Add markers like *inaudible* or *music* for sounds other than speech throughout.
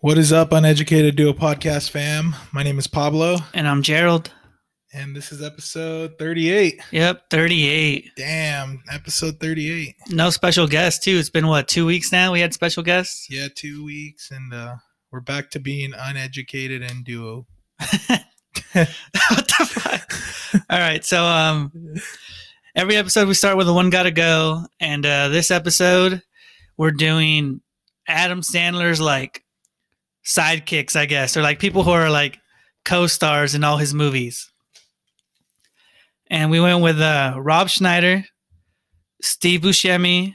What is up, Uneducated Duo Podcast fam? My name is Pablo, And I'm Gerald. and this is episode 38. Yep, 38. Damn, episode 38. No special guest, too. It's been what, two weeks now? We had special guests? Yeah, two weeks, and uh, we're back to being uneducated and duo. *laughs* what the fuck? All right. So, um, every episode we start with a one gotta go. And uh, this episode, we're doing Adam Sandler's like sidekicks, I guess, or like people who are like co stars in all his movies. And we went with uh, Rob Schneider, Steve Buscemi,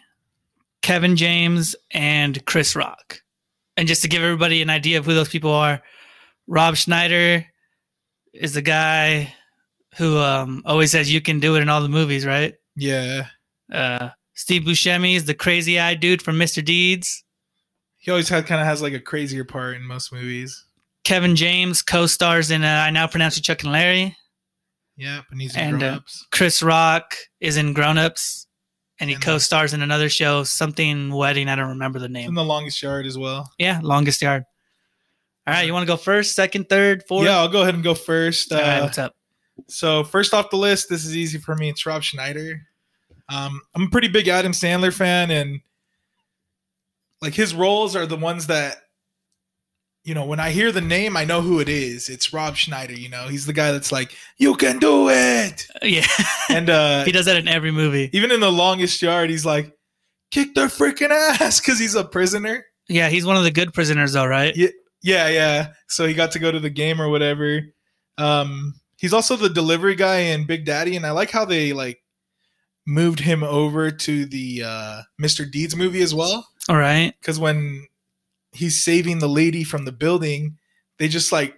Kevin James, and Chris Rock. And just to give everybody an idea of who those people are, Rob Schneider is the guy who um, always says you can do it in all the movies, right? Yeah, Uh, Steve Buscemi is the crazy eyed dude from Mr. Deeds. he always had kind of has like a crazier part in most movies. Kevin James co-stars in uh, I Now Pronounce You Chuck and Larry. Yeah, and he's in And, uh, Grown Ups. Chris Rock is in Grown Ups, and he And, uh, co-stars in another show, something wedding. I don't remember the name. in the Longest Yard as well. Yeah, Longest Yard. All right, you want to go first, second, third, fourth? Yeah, I'll go ahead and go first. All right, Uh, what's up? So first off the list, this is easy for me. It's Rob Schneider. Um, I'm a pretty big Adam Sandler fan, and like his roles are the ones that, you know, when I hear the name, I know who it is. It's Rob Schneider. You know, he's the guy that's like, "You can do it," Yeah, and uh, *laughs* he does that in every movie. even in the Longest Yard, he's like, "Kick their freaking ass" because he's a prisoner. Yeah, he's one of the good prisoners, though, right? Yeah. Yeah, yeah. So he got to go to the game or whatever. Um, he's also the delivery guy in Big Daddy, and I like how they like moved him over to the uh, Mr. Deeds movie as well. All right. Because when he's saving the lady from the building, they just like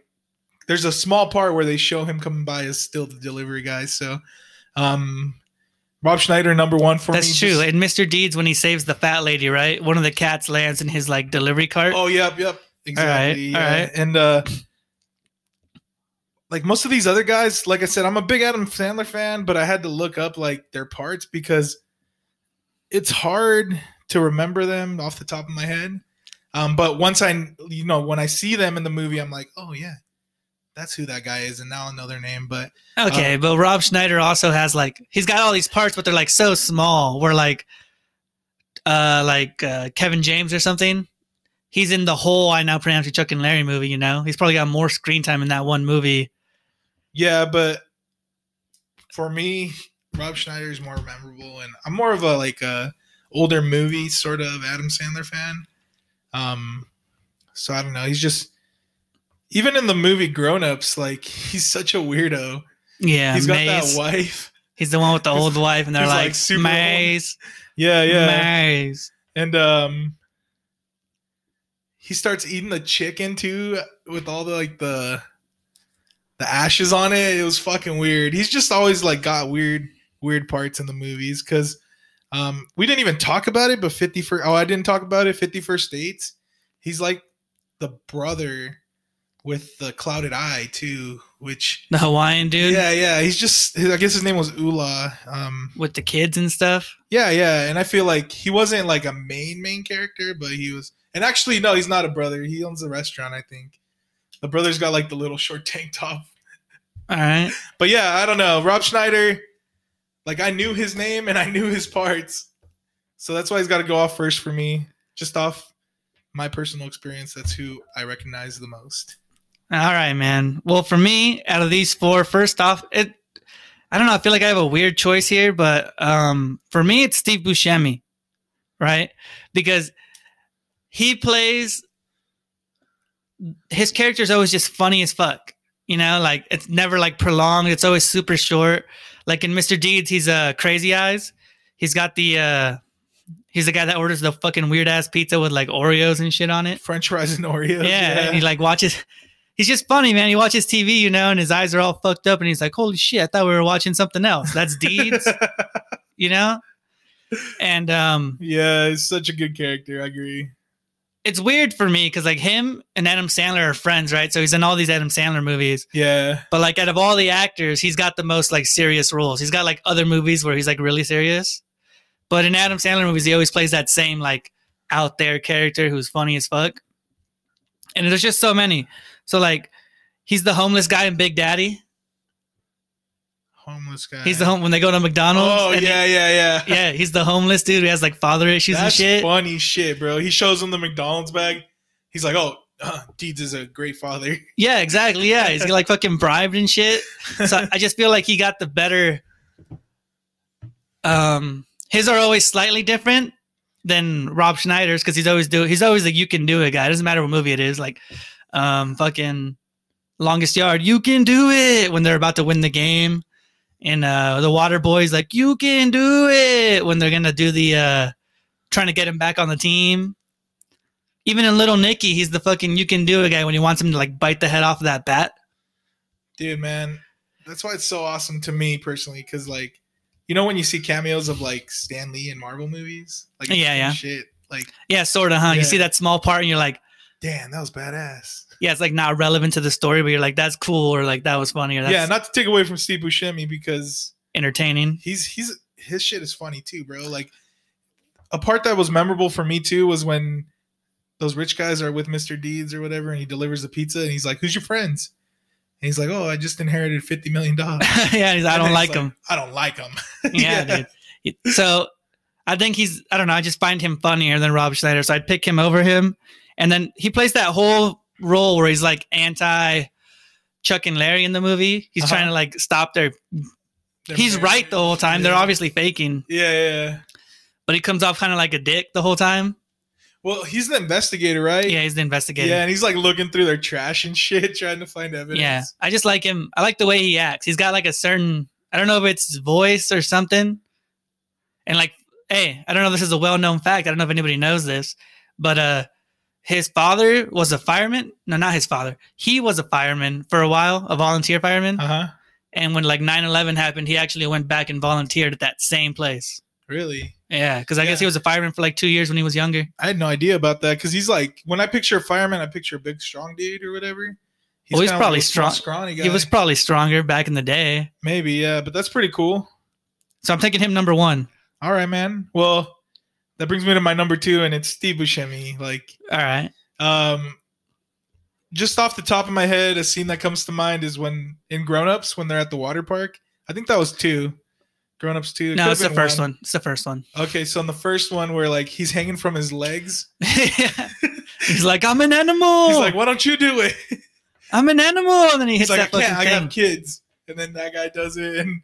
there's a small part where they show him coming by as still the delivery guy. So, um, Rob Schneider number one for That's me. That's true. In Mr. Deeds, when he saves the fat lady, right? One of the cats lands in his like delivery cart. Oh, yep, yep. Exactly. all yeah. right. And uh like most of these other guys, like I said, I'm a big Adam Sandler fan, but I had to look up like their parts because it's hard to remember them off the top of my head. Um, but once I, you know, when I see them in the movie, I'm like, oh yeah, that's who that guy is, and now I'll know their name. But Okay, but Rob Schneider also has like he's got all these parts, but they're like so small. Where like, uh, like uh, Kevin James or something. He's in the whole I now pronounce you Chuck and Larry movie. You know, he's probably got more screen time in that one movie. Yeah, but for me, Rob Schneider is more memorable, and I'm more of a like a older movie sort of Adam Sandler fan. Um, so I don't know. He's just even in the movie Grown Ups, like he's such a weirdo. Yeah, he's got Maze. that wife. He's the one with the old wife, and they're like, like, super old. Maze, Yeah, yeah. Maze. And um, he starts eating the chicken too with all the like the the ashes on it. It was fucking weird. He's just always like got weird weird parts in the movies because um we didn't even talk about it, but 51st oh I didn't talk about it, 50 First Dates. He's like the brother with the clouded eye too, which The Hawaiian dude yeah, yeah, he's just I guess his name was Ula. Um with the kids and stuff. yeah, yeah, and I feel like he wasn't like a main main character, but he was. And actually, no, he's not a brother. He owns the restaurant, I think. The brother's got like the little short tank top. All right. But yeah, I don't know. Rob Schneider, like I knew his name and I knew his parts, so that's why he's got to go off first for me. Just off my personal experience, that's who I recognize the most. All right, man. Well, for me, out of these four, first off, it I don't know, I feel like I have a weird choice here, but um for me it's Steve Buscemi, right? Because he plays his character is always just funny as fuck. You know, like it's never like prolonged, it's always super short. Like in Mr. Deeds, he's uh crazy eyes. He's got the uh he's the guy that orders the fucking weird ass pizza with like Oreos and shit on it French fries and Oreos. yeah, and he like watches. He's just funny, man. He watches TV, you know, and his eyes are all fucked up, and he's like, "Holy shit! I thought we were watching something else." That's deeds, *laughs* you know. And um, yeah, he's such a good character. I agree. It's weird for me because like him and Adam Sandler are friends, right? So he's in all these Adam Sandler movies. Yeah. But like out of all the actors, he's got the most like serious roles. He's got like other movies where he's like really serious. But in Adam Sandler movies, he always plays that same like out there character who's funny as fuck. And there's just so many. So like he's the homeless guy in Big Daddy. Homeless guy. He's the home when they go to McDonald's. Oh and he- yeah, yeah, yeah. yeah, he's the homeless dude who has like father issues and shit. funny shit, bro. He shows him the McDonald's bag. He's like, "Oh, uh, Deeds is a great father." *laughs* Yeah, exactly. Yeah, he's like fucking bribed and shit. So I just feel like he got the better. Um, his are always slightly different than Rob Schneider's because he's always do he's always like you can do it guy. It doesn't matter what movie it is. Like, um, fucking longest yard, you can do it when they're about to win the game, and uh, the Water Boys like you can do it when they're gonna do the uh, trying to get him back on the team. Even in Little Nicky, he's the fucking you can do it guy when he wants him to like bite the head off of that bat. Dude, man, that's why it's so awesome to me personally. Because like, you know, when you see cameos of like Stan Lee in Marvel movies, like Yeah, yeah. shit, like, Yeah, sort of, huh? You see that small part and you're like, damn, that was badass. Yeah, it's like not relevant to the story, but you're like, that's cool, or like that was funny, or that's yeah, not to take away from Steve Buscemi because entertaining. he's he's his shit is funny too, bro. Like a part that was memorable for me too was when those rich guys are with Mr. Deeds or whatever, and he delivers the pizza, and he's like, "Who's your friends?" And he's like, "Oh, I just inherited fifty million dollars." *laughs* yeah, he's, I don't like him. I don't like him. *laughs* Yeah, dude. So I think he's, I don't know, I just find him funnier than Rob Schneider, so I'd pick him over him. And then he plays that whole role where he's like anti Chuck and Larry in the movie. He's Uh-huh. trying to like stop their. They're he's married. right the whole time. They're obviously faking, Yeah, yeah, yeah. but he comes off kind of like a dick the whole time. Well, he's the investigator, right? Yeah, he's the investigator. Yeah, and he's like looking through their trash and *laughs* shit, trying to find evidence. Yeah, I just like him. I like the way he acts. He's got like a certain, I don't know if it's his voice or something. And like, hey, I don't know if this is a well known fact. I don't know if anybody knows this, but uh, his father was a fireman. No, not his father. He was a fireman for a while, a volunteer fireman. Uh huh. And when like 9 11 happened, he actually went back and volunteered at that same place. Really? Yeah, because I guess he was a fireman for like two years when he was younger. I had no idea about that because he's like, when I picture a fireman, I picture a big, strong dude or whatever. Well, he's probably small, strong. scrawny guy. He was probably stronger back in the day. maybe, yeah, but that's pretty cool. So I'm taking him number one. All right, man. Well, that brings me to my number two, and it's Steve Buscemi. Like, All right. um, just off the top of my head, a scene that comes to mind is when in Grown Ups when they're at the water park. I think that was two. Grown Ups two. It No, it's the first one. It's the first one. Okay, so in the first one where like he's hanging from his legs, *laughs* He's like, I'm an animal. he's like, "Why don't you do it?" I'm an animal. And then he He's hits like, "I that. I fucking got kids." And then that guy does it, and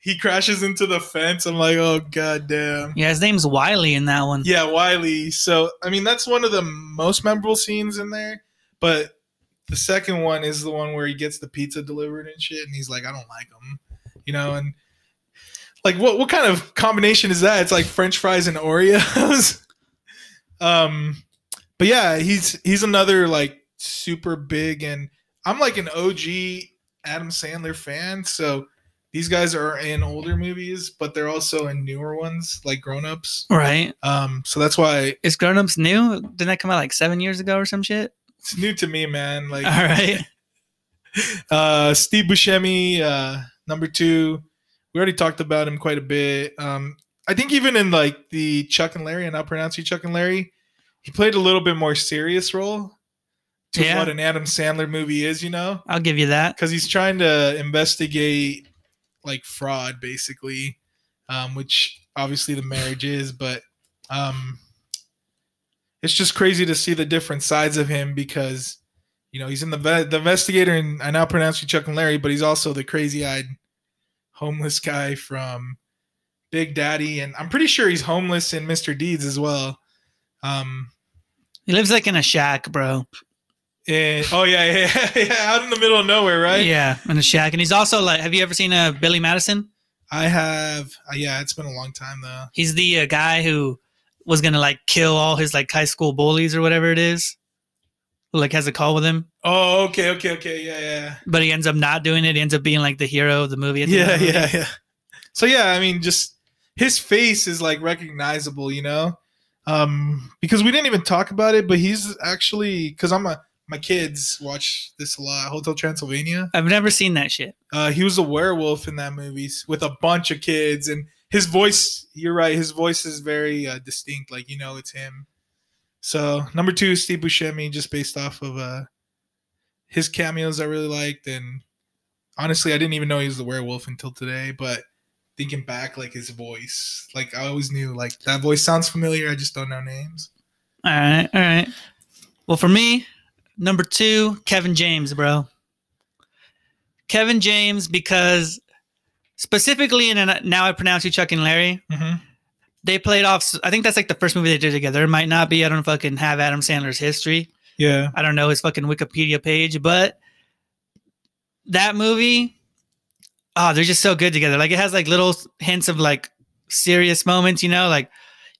he crashes into the fence. I'm like, "Oh god damn." Yeah, his name's Wiley in that one. Yeah, Wiley. So I mean, that's one of the most memorable scenes in there. But the second one is the one where he gets the pizza delivered and shit, and he's like, "I don't like him, you know, and like what what kind of combination is that? It's like French fries and Oreos. *laughs* um, but yeah, he's he's another like super big, and I'm like an OG Adam Sandler fan, so. These guys are in older movies, but they're also in newer ones, like Grown Ups. Right. Um, so that's why Is Grown Ups new? Didn't that come out like seven years ago or some shit? it's new to me, man. Like All right. *laughs* uh Steve Buscemi, uh number two. We already talked about him quite a bit. Um I think even in like the Chuck and Larry, and I'll pronounce you Chuck and Larry, he played a little bit more serious role to Yeah. what an Adam Sandler movie is, you know? I'll give you that. Because he's trying to investigate like fraud basically. Um, which obviously the marriage is, but um it's just crazy to see the different sides of him because you know he's in the the investigator and I now pronounce you Chuck and Larry, but he's also the crazy eyed homeless guy from Big Daddy, and I'm pretty sure he's homeless in Mr. Deeds as well. Um, He lives like in a shack, bro. And, oh yeah, yeah, *laughs* yeah, out in the middle of nowhere, right? Yeah, in a shack. And he's also like, have you ever seen uh, Billy Madison? I have. Uh, yeah, it's been a long time though. He's the uh, guy who was gonna like kill all his like high school bullies or whatever it is. Who like has a call with him, Oh, okay, okay, okay, yeah, yeah. but he ends up not doing it. He ends up being like the hero of the movie. at the yeah movie. yeah yeah so yeah i mean just his face is like recognizable you know Um, because we didn't even talk about it, but he's actually because I'm a my kids watch this a lot. Hotel Transylvania. I've never seen that shit. Uh, he was a werewolf in that movie with a bunch of kids, and his voice. You're right. His voice is very uh, distinct. Like you know, it's him. So number two, Steve Buscemi, just based off of uh, his cameos, I really liked, and honestly, I didn't even know he was the werewolf until today. But thinking back, like his voice, like I always knew, like that voice sounds familiar. I just don't know names. All right, all right. Well, for me, number two, Kevin James, bro. Kevin James, because specifically in a, now I pronounce you Chuck and Larry. Mm-hmm. They played off. I think that's like the first movie they did together. It might not be. I don't fucking have Adam Sandler's history. Yeah, I don't know his fucking Wikipedia page, but that movie, oh, they're just so good together. Like it has like little hints of like serious moments, you know, like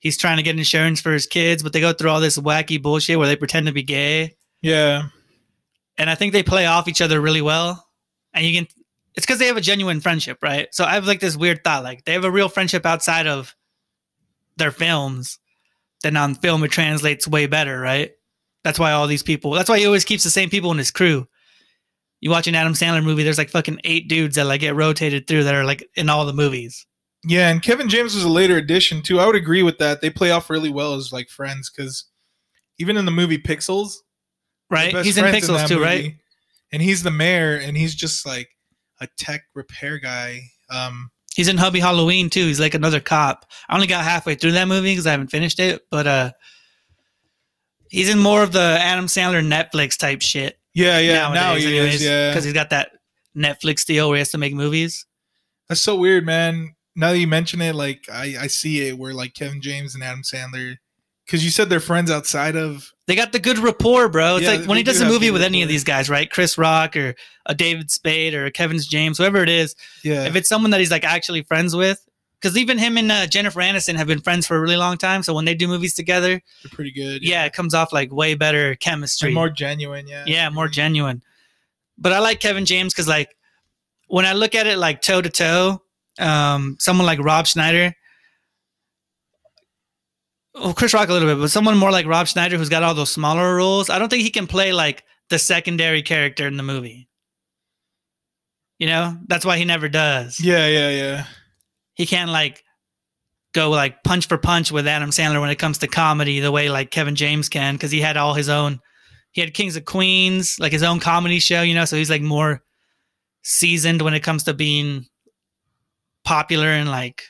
he's trying to get insurance for his kids, but they go through all this wacky bullshit where they pretend to be gay. Yeah, And I think they play off each other really well. And you can it's because they have a genuine friendship, right? So I have like this weird thought, like they have a real friendship outside of their films. Then on film it translates way better, right? That's why all these people that's why he always keeps the same people in his crew. You watch an Adam Sandler movie, there's like fucking eight dudes that like get rotated through that are like in all the movies. yeah. And Kevin James was a later addition too. I would agree with that. They play off really well as like friends because even in the movie Pixels, Right? He's in Pixels that too, movie. right? And he's the mayor, and he's just like a tech repair guy. Um, He's in Hubie Halloween too. He's like another cop. I only got halfway through that movie because I haven't finished it, but uh he's in more of the Adam Sandler Netflix type shit. yeah, yeah. now he is. Yeah, because he's got that Netflix deal where he has to make movies. That's so weird, man. Now that you mention it, like I, I see it where like Kevin James and Adam Sandler, because you said they're friends outside of. They got the good rapport, bro. It's Yeah, like when he does do a movie with any of these guys, right? Chris Rock or a David Spade or a Kevin James, whoever it is. Yeah, If it's someone that he's like actually friends with, because even him and uh, Jennifer Aniston have been friends for a really long time. So when they do movies together, they're pretty good. yeah, it comes off like way better chemistry. and more genuine. Yeah, yeah, more genuine. But I like Kevin James because like when I look at it like toe to toe, um, someone like Rob Schneider, well, Chris Rock a little bit, but someone more like Rob Schneider who's got all those smaller roles, I don't think he can play like the secondary character in the movie. You know, that's why he never does. yeah, yeah, yeah. He can't like go like punch for punch with Adam Sandler when it comes to comedy the way like Kevin James can because he had all his own. He had Kings of Queens, like his own comedy show, you know, so he's like more seasoned when it comes to being popular and like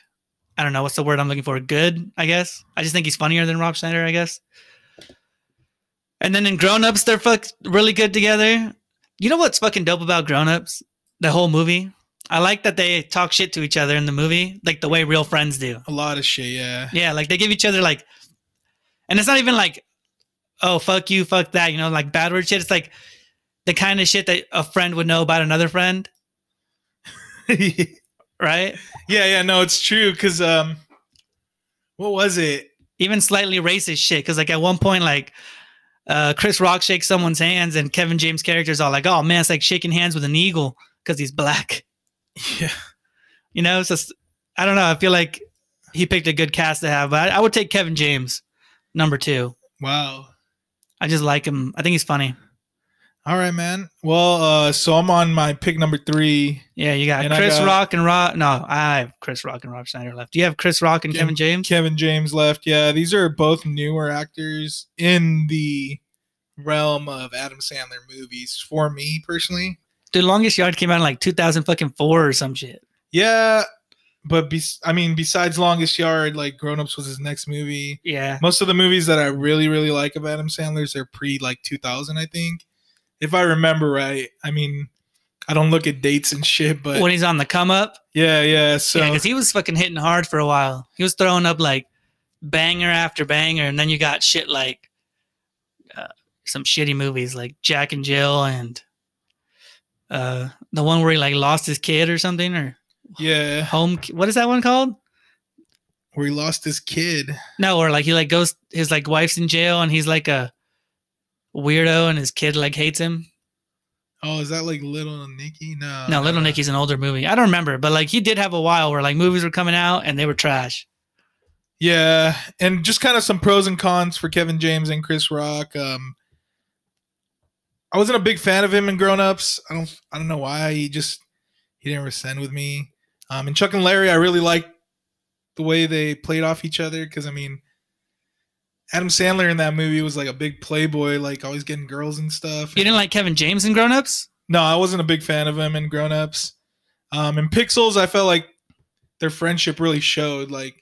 I don't know what's the word I'm looking for. Good, I guess. I just think he's funnier than Rob Schneider, I guess. And then in Grown Ups, they're fuck really good together. You know what's fucking dope about Grown Ups? The whole movie. I like that they talk shit to each other in the movie, like the way real friends do. A lot of shit. Yeah, Yeah, like they give each other like, and it's not even like, oh fuck you, fuck that, you know, like bad word shit. It's like the kind of shit that a friend would know about another friend, *laughs* right? yeah. Yeah, no, it's true. Cause um, what was it? Even slightly racist shit. Because like at one point, like uh, Chris Rock shakes someone's hands, and Kevin James' character's all like, "Oh man, it's like shaking hands with an eagle because he's black." *laughs* Yeah, You know, it's just I don't know. I feel like he picked a good cast to have, but I, I would take Kevin James number two. wow. I just like him. I think he's funny. All right, man. Well, uh, so I'm on my pick number three. Yeah, you got And Chris got- Rock and Rob. No, I have Chris Rock and Rob Schneider left. Do you have Chris Rock and Kim- Kevin James? Kevin James left. Yeah, these are both newer actors in the realm of Adam Sandler movies for me personally. The Longest Yard came out in like 2000 fucking four or some shit. Yeah, but be- I mean, besides Longest Yard, like Grown Ups was his next movie. Yeah, Most of the movies that I really, really like of Adam Sandler's are pre like 2000, I think, if I remember right. I mean, I don't look at dates and shit, but when he's on the come up. yeah, yeah. So yeah, because he was fucking hitting hard for a while. He was throwing up like banger after banger, and then you got shit like uh, some shitty movies like Jack and Jill and uh, the one where he like lost his kid or something or yeah, home. What is that one called? where he lost his kid. No, or like he like goes his like wife's in jail and he's like a weirdo and his kid like hates him. Oh, is that like Little Nicky? No, No, Little. Nicky's an older movie. I don't remember, but like he did have a while where like movies were coming out and they were trash. Yeah, and just kind of some pros and cons for Kevin James and Chris Rock. Um, I wasn't a big fan of him in Grown Ups. I don't, I don't know why. He just he didn't resend with me. Um, and Chuck and Larry, I really liked the way they played off each other because I mean, Adam Sandler in that movie was like a big playboy, like always getting girls and stuff. You didn't like Kevin James in Grown Ups? No, I wasn't a big fan of him in Grown Ups. Um, in Pixels, I felt like their friendship really showed, like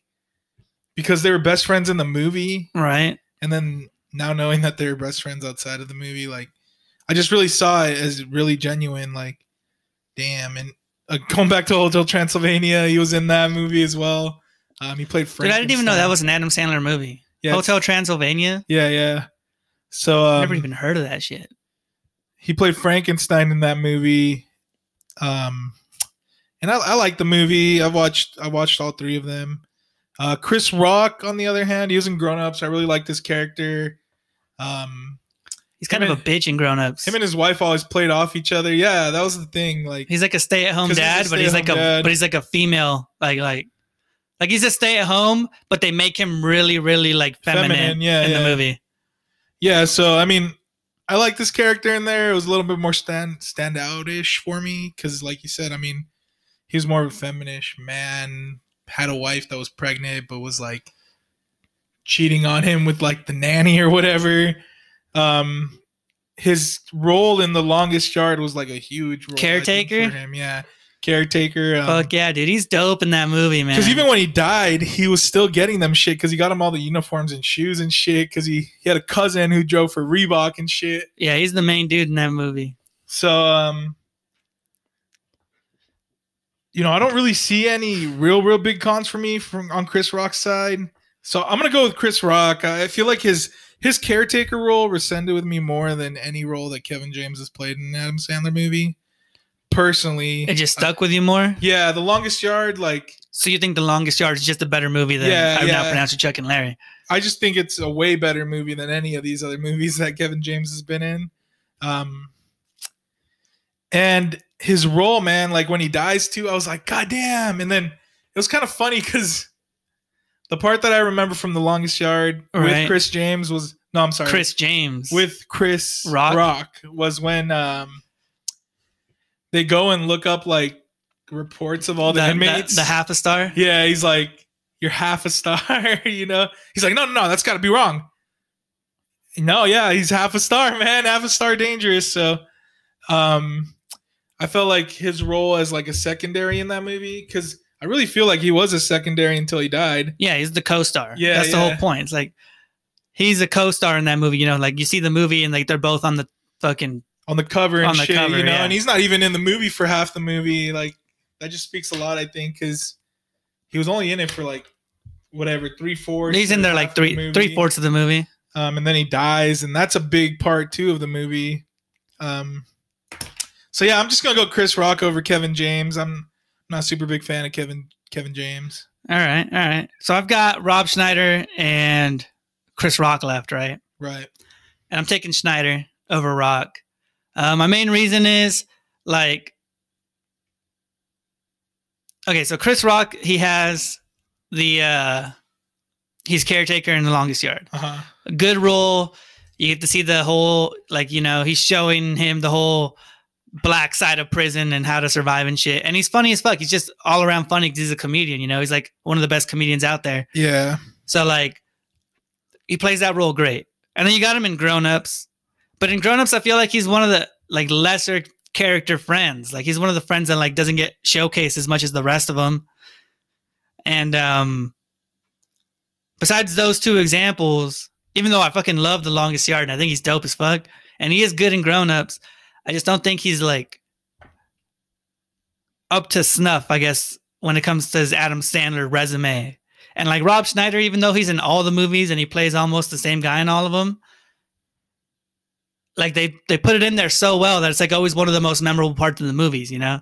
because they were best friends in the movie, Right. and then now knowing that they're best friends outside of the movie, like I just really saw it as really genuine. Like, damn, and uh, going back to Hotel Transylvania, he was in that movie as well. Um, he played. Dude, I didn't even know that was an Adam Sandler movie. Yeah, Hotel Transylvania. Yeah, yeah. So um, Never even heard of that shit. he played Frankenstein in that movie. Um, and I, I like the movie. I've watched I watched all three of them. Uh, Chris Rock, on the other hand, he was in Grown Ups. I really liked his character. Um, He's kind of a bitch in Grown Ups. him and his wife always played off each other. Yeah, that was the thing. Like, He's like a stay at home dad, but he's like a but he's like a female like like like he's a stay-at-home, but they make him really really like feminine, Feminine, yeah, in yeah. the movie. yeah. So I mean, I like this character in there. It was a little bit more stand stand out ish for me because, like you said, I mean, he was more of a feminish man. Had a wife that was pregnant, but was like cheating on him with like the nanny or whatever. Um, his role in the longest yard was like a huge role, I think, Caretaker? for him. Yeah, caretaker. Um, Fuck yeah, dude, he's dope in that movie, man. because even when he died, he was still getting them shit because he got him all the uniforms and shoes and shit. Because he, he had a cousin who drove for Reebok and shit. yeah, he's the main dude in that movie. So, um, you know, I don't really see any real, real big cons for me from on Chris Rock's side. So I'm gonna go with Chris Rock. I feel like his his caretaker role rescinded with me more than any role that Kevin James has played in an Adam Sandler movie. Personally, It just stuck with you more. yeah, The Longest Yard, like So you think The Longest Yard is just a better movie than Yeah, I've now yeah. pronounced it Chuck and Larry? I just think it's a way better movie than any of these other movies that Kevin James has been in. Um, and his role, man, like when he dies too, I was like, God damn. And then it was kind of funny because the part that I remember from The Longest Yard Right. with Chris James was no, I'm sorry, Chris James. with Chris Rock? Rock, was when um, they go and look up like reports of all the, the, inmates. the, the half a star. Yeah, he's like, you're half a star, *laughs* you know? He's like, no, no, no, that's got to be wrong. No, yeah, he's half a star, man, half a star dangerous. So, um, I felt like his role as like a secondary in that movie because I really feel like he was a secondary until he died. Yeah, he's the co-star. Yeah, that's the whole point. It's like he's a co-star in that movie. You know, like you see the movie and like they're both on the fucking on the cover and the shit, cover, you know, yeah. and he's not even in the movie for half the movie. Like that just speaks a lot, I think, because he was only in it for like whatever three fourths. he's in there like three movie. three fourths of the movie. um, and then he dies, and that's a big part too of the movie. Um, so yeah, I'm just gonna go Chris Rock over Kevin James. I'm not a super big fan of Kevin Kevin James. All right, all right. So I've got Rob Schneider and Chris Rock left, right? Right. And I'm taking Schneider over Rock. Uh, my main reason is like, okay, so Chris Rock, he has the uh, he's caretaker in the longest yard. Uh huh. a good role. You get to see the whole, like, you know, he's showing him the whole black side of prison and how to survive and shit. And he's funny as fuck. He's just all around funny because he's a comedian, you know, he's like one of the best comedians out there. Yeah. So, like, he plays that role great. And then you got him in Grown Ups. But in Grown Ups, I feel like he's one of the, like, lesser character friends. Like, he's one of the friends that, like, doesn't get showcased as much as the rest of them. And, um, besides those two examples, even though I fucking love The Longest Yard and I think he's dope as fuck, and he is good in Grown Ups, I just don't think he's like up to snuff, I guess, when it comes to his Adam Sandler resume. And like Rob Schneider, even though he's in all the movies and he plays almost the same guy in all of them, like they they put it in there so well that it's like always one of the most memorable parts of the movies, you know?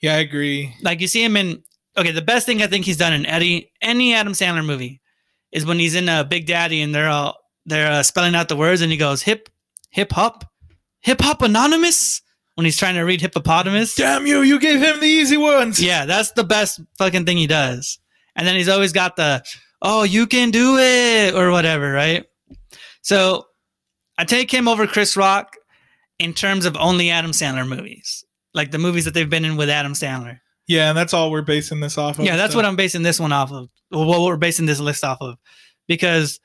Yeah, I agree. like you see him in okay the best thing i think he's done in eddie any adam sandler movie is when he's in uh, big daddy and they're all they're uh, spelling out the words and he goes hip hip hop hip hop anonymous when he's trying to read hippopotamus Damn you! You gave him the easy ones. yeah that's the best fucking thing he does and then he's always got the oh, you can do it or whatever, right? So I take him over Chris Rock in terms of only Adam Sandler movies, like the movies that they've been in with Adam Sandler. Yeah, and that's all we're basing this off of. Yeah, that's so- what I'm basing this one off of. Well, what we're basing this list off of, because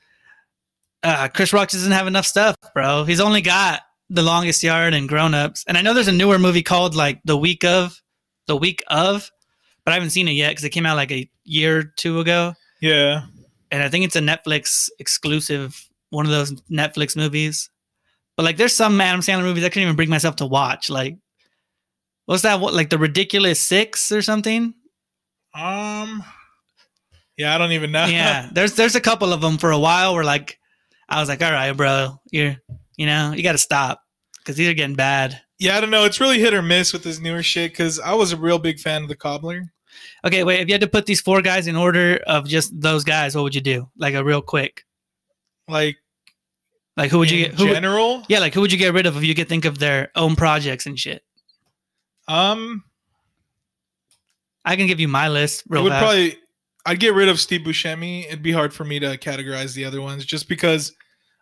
uh, Chris Rock doesn't have enough stuff, bro. He's only got The Longest Yard and Grown Ups, and I know there's a newer movie called like The Week of, The Week of, but I haven't seen it yet because it came out like a year or two ago, Yeah. and I think it's a Netflix exclusive, one of those Netflix movies. But like, there's some Adam Sandler movies I couldn't even bring myself to watch. Like, what's that? What like the Ridiculous Six or something? Um. Yeah, I don't even know. yeah, *laughs* there's there's a couple of them for a while where like I was like, all right, bro, you're you know you got to stop because these are getting bad. yeah, I don't know. It's really hit or miss with this newer shit because I was a real big fan of the Cobbler. Okay, wait, if you had to put these four guys in order of just those guys, what would you do? Like a real quick, Like, like who would you get? Who, would- general, yeah, like who would you get rid of if you could think of their own projects and shit? um, I can give you my list real would fast. probably. I'd get rid of Steve Buscemi. It'd be hard for me to categorize the other ones just because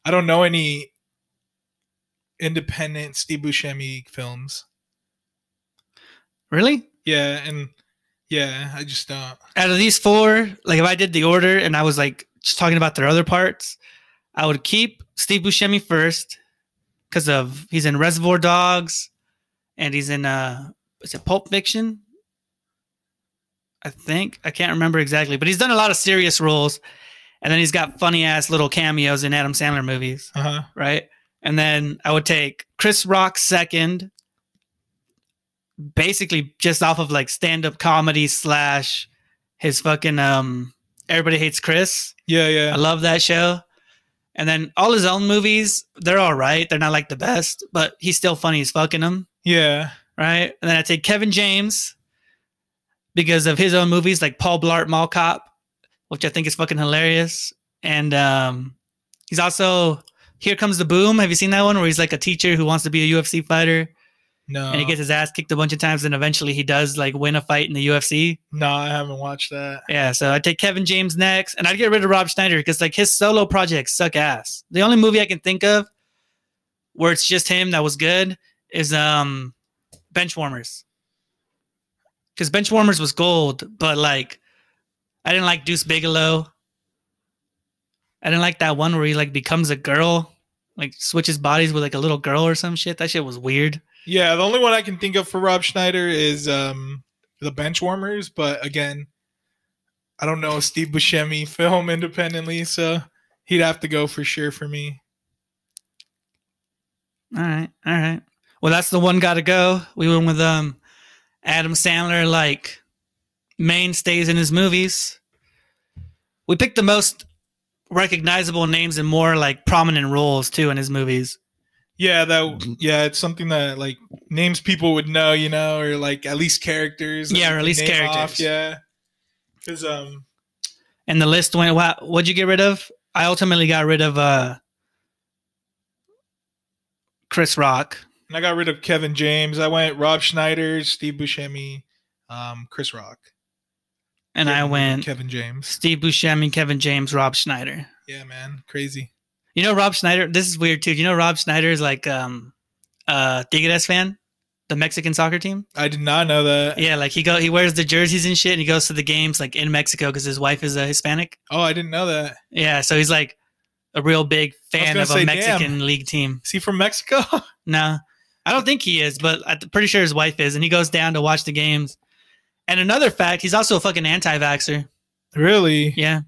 I don't know any independent Steve Buscemi films. really? Yeah, and yeah, I just don't. Out of these four, like if I did the order and I was like just talking about their other parts, I would keep Steve Buscemi first because of he's in Reservoir Dogs and he's in uh is it Pulp Fiction? I think I can't remember exactly, but he's done a lot of serious roles, and then he's got funny ass little cameos in Adam Sandler movies, Uh huh. right? And then I would take Chris Rock second, basically just off of like stand up comedy slash his fucking um Everybody Hates Chris. Yeah, yeah. I love that show. And then all his own movies, they're all right. They're not like the best, but he's still funny as fucking them, Yeah. right? And then I take Kevin James because of his own movies like Paul Blart Mall Cop, which I think is fucking hilarious. And um he's also Here Comes the Boom. Have you seen that one where he's like a teacher who wants to be a UFC fighter No. and he gets his ass kicked a bunch of times and eventually he does like win a fight in the UFC? no, I haven't watched that. Yeah, so I'd take Kevin James next, and I'd get rid of Rob Schneider because like his solo projects suck ass. The only movie I can think of where it's just him that was good is um Benchwarmers. Because Benchwarmers was gold, but like I didn't like Deuce Bigalow. I didn't like that one where he like becomes a girl, like switches bodies with like a little girl or some shit. That shit was weird. Yeah, the only one I can think of for Rob Schneider is um the Benchwarmers, but again, I don't know Steve Buscemi film independently, so he'd have to go for sure for me. All right, all right. Well, that's the one got to go. We went with um Adam Sandler, like mainstays in his movies. We picked the most recognizable names and more like prominent roles too in his movies. Yeah, that yeah, it's something that like names people would know, you know, or like at least characters. Yeah, or at least characters. yeah, because um, And the list went. What? What'd you get rid of? I ultimately got rid of uh Chris Rock. and I got rid of Kevin James. I went Rob Schneider, Steve Buscemi, um, Chris Rock, And I went Kevin James. Steve Buscemi, Kevin James, Rob Schneider. Yeah, man, crazy. You know Rob Schneider. This is weird too. You know Rob Schneider is like um uh Tigres fan, the Mexican soccer team. I did not know that. Yeah, like he go he wears the jerseys and shit, and he goes to the games like in Mexico because his wife is a Hispanic. Oh, I didn't know that. Yeah, so he's like a real big fan of say, a damn. Mexican league team. Is he from Mexico? *laughs* No, I don't think he is, but I'm pretty sure his wife is, and he goes down to watch the games. And another fact, he's also a fucking anti-vaxxer. really? Yeah,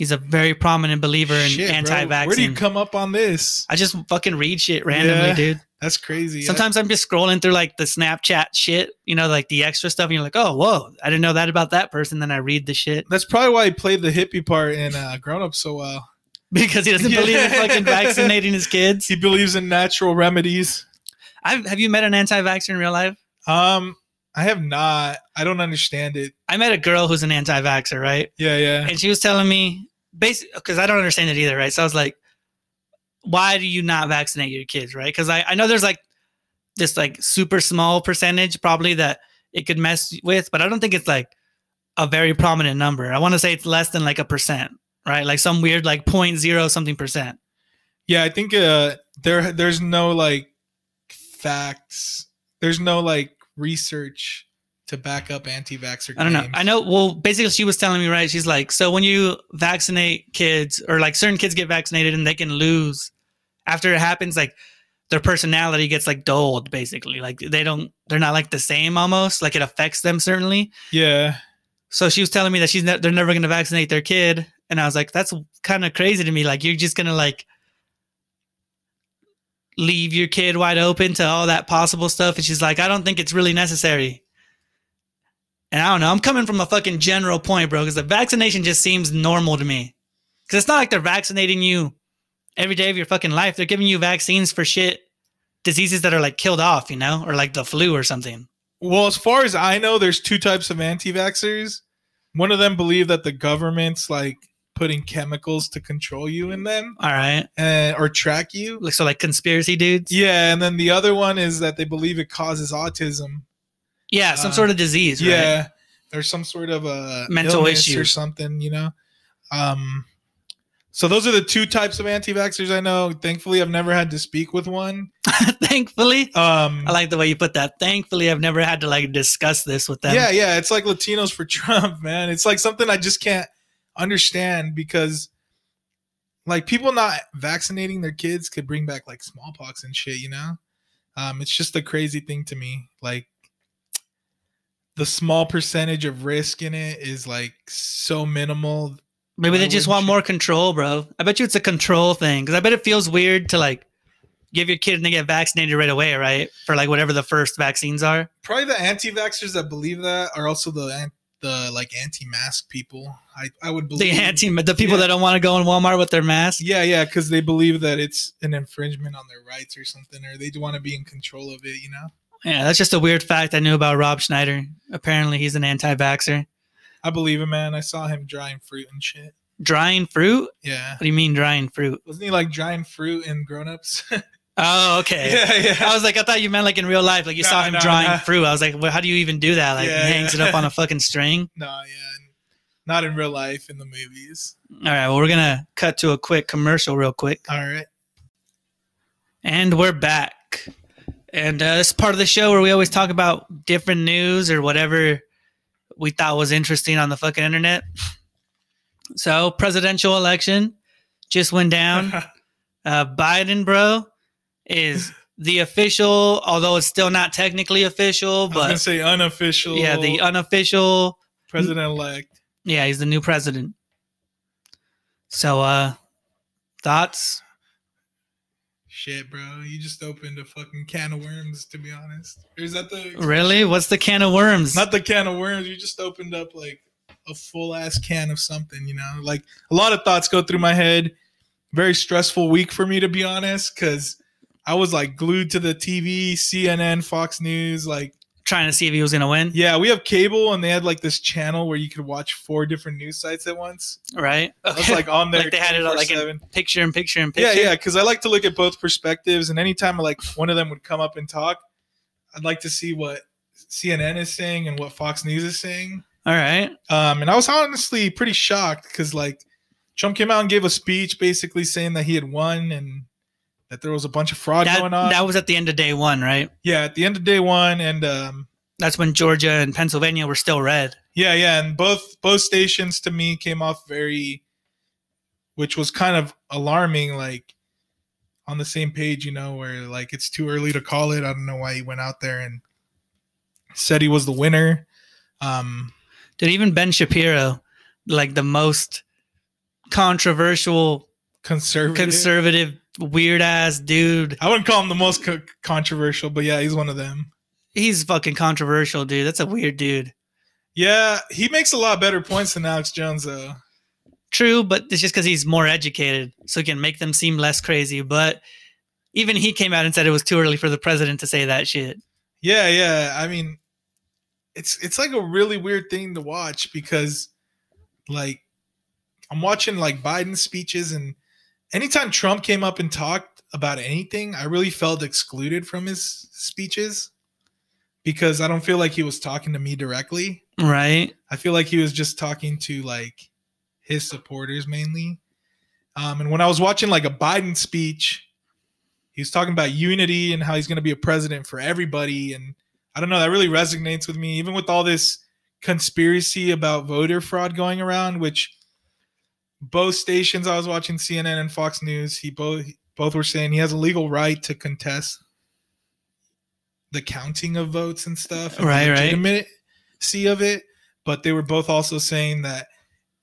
he's a very prominent believer in Shit, anti-vaccine. Where do you come up on this? I just fucking read shit randomly, Yeah. dude. That's crazy. Sometimes I'm just scrolling through like the Snapchat shit, you know, like the extra stuff, and you're like, oh, whoa, I didn't know that about that person. Then I read the shit that's probably why he played the hippie part in uh, Grown Up so well. *laughs* because he doesn't believe in fucking vaccinating his kids. He believes in natural remedies. I've, have you met an anti-vaxxer in real life? Um, I have not. I don't understand it. I met a girl who's an anti-vaxxer, right? Yeah, yeah. And she was telling me, basically, because I don't understand it either, right? So I was like, why do you not vaccinate your kids, right? Because I, I know there's like this like super small percentage probably that it could mess with, but I don't think it's like a very prominent number. I want to say it's less than like a percent, right? Like some weird like point zero something percent. Yeah, I think uh there there's no like facts. There's no like research to back up anti-vaxxer. I don't know. I know. Well, basically, she was telling me, right? She's like, so when you vaccinate kids, or like certain kids get vaccinated and they can lose after it happens, like their personality gets like dulled, basically. Like they don't, they're not like the same almost. Like it affects them certainly. Yeah. So she was telling me that she's ne- they're never going to vaccinate their kid, and I was like, that's kind of crazy to me. Like you're just gonna like leave your kid wide open to all that possible stuff, and she's like, I don't think it's really necessary. And I don't know. I'm coming from a fucking general point, bro, because the vaccination just seems normal to me. Because it's not like they're vaccinating you every day of your fucking life. They're giving you vaccines for shit, diseases that are like killed off, you know, or like the flu or something. Well, as far as I know, there's two types of anti-vaxxers. One of them believe that the government's like putting chemicals to control you in them All right. uh, or track you. Like so, like conspiracy dudes. Yeah, and then the other one is that they believe it causes autism. Yeah, some Uh, sort of disease. Right? Yeah, there's some sort of a Mental issue. or something, you know. Um, so those are the two types of anti-vaxxers I know. Thankfully, I've never had to speak with one. *laughs* Thankfully, Um, I like the way you put that. Thankfully, I've never had to like discuss this with them. yeah, yeah, it's like Latinos for *laughs* Trump, man. It's like something I just can't understand because, like, people not vaccinating their kids could bring back like smallpox and shit, you know. Um, it's just a crazy thing to me. Like, the small percentage of risk in it is like so minimal Maybe they just want you? more control, bro. I bet you it's a control thing because I bet it feels weird to like give your kid and they get vaccinated right away, right? For like whatever the first vaccines are. probably the anti-vaxxers that believe that are also the the like anti-mask people. I I would believe The anti, the people Yeah. that don't want to go in Walmart with their mask. Yeah, yeah, because they believe that it's an infringement on their rights or something, or they want to be in control of it. You know, Yeah, that's just a weird fact I knew about Rob Schneider. Apparently, he's an anti-vaxxer. I believe him, man. I saw him drying fruit and shit. Drying fruit? Yeah, What do you mean drying fruit? wasn't he like drying fruit in Grown Ups? *laughs* Oh, okay. yeah, yeah. I was like, I thought you meant like in real life, like you saw him nah, drawing nah. fruit. I was like, well, how do you even do that? Like, Yeah, he hangs yeah. it up on a *laughs* fucking string. no, yeah, not in real life in the movies. All right, well, we're gonna cut to a quick commercial, real quick, All right. and we're back. And uh, this is part of the show where we always talk about different news or whatever we thought was interesting on the fucking internet. *laughs* So, presidential election just went down. *laughs* uh, Biden, bro, is *laughs* the official, although it's still not technically official, I was gonna but say unofficial. yeah, the unofficial. president elect. Yeah, he's the new president. So, uh, thoughts? Shit, bro, you just opened a fucking can of worms. To be honest, or is that the Really? What's the can of worms? not the can of worms? You just opened up like a full ass can of something. You know, like a lot of thoughts go through my head. Very stressful week for me, to be honest, because I was like glued to the TV, CNN, Fox News, like Trying to see if he was gonna win, Yeah, we have cable, and they had like this channel where you could watch four different news sites at once. right? I was like on *laughs* there. Like they had it on, like, in 24/7. picture and picture yeah, picture. yeah, because I like to look at both perspectives, and anytime like one of them would come up and talk, I'd like to see what CNN is saying and what Fox News is saying. All right. Um, and I was honestly pretty shocked because like Trump came out and gave a speech basically saying that he had won and that there was a bunch of fraud That, going on. that was at the end of day one, right? yeah, at the end of day one, and um, That's when Georgia and Pennsylvania were still red. Yeah, yeah, and both both stations to me came off very, which was kind of alarming. Like on the same page, you know, where like it's too early to call it. I don't know why he went out there and said he was the winner. Um, Did even Ben Shapiro, like the most controversial, conservative. conservative, weird ass dude. I wouldn't call him the most co- controversial, but yeah, he's one of them. He's fucking controversial, dude. That's a weird dude. Yeah, he makes a lot better points than Alex Jones, though. True, but it's just because he's more educated, so he can make them seem less crazy. But even he came out and said it was too early for the president to say that shit. Yeah, yeah. I mean, it's it's like a really weird thing to watch because, like, I'm watching like Biden speeches, and anytime Trump came up and talked about anything, I really felt excluded from his speeches because I don't feel like he was talking to me directly. Right. I feel like he was just talking to like his supporters mainly. Um, and when I was watching like a Biden speech, he was talking about unity and how he's going to be a president for everybody. And I don't know, that really resonates with me, even with all this conspiracy about voter fraud going around, which both stations I was watching CNN and Fox News, he both both were saying he has a legal right to contest the counting of votes and stuff, and Right, right. legitimacy of it. But they were both also saying that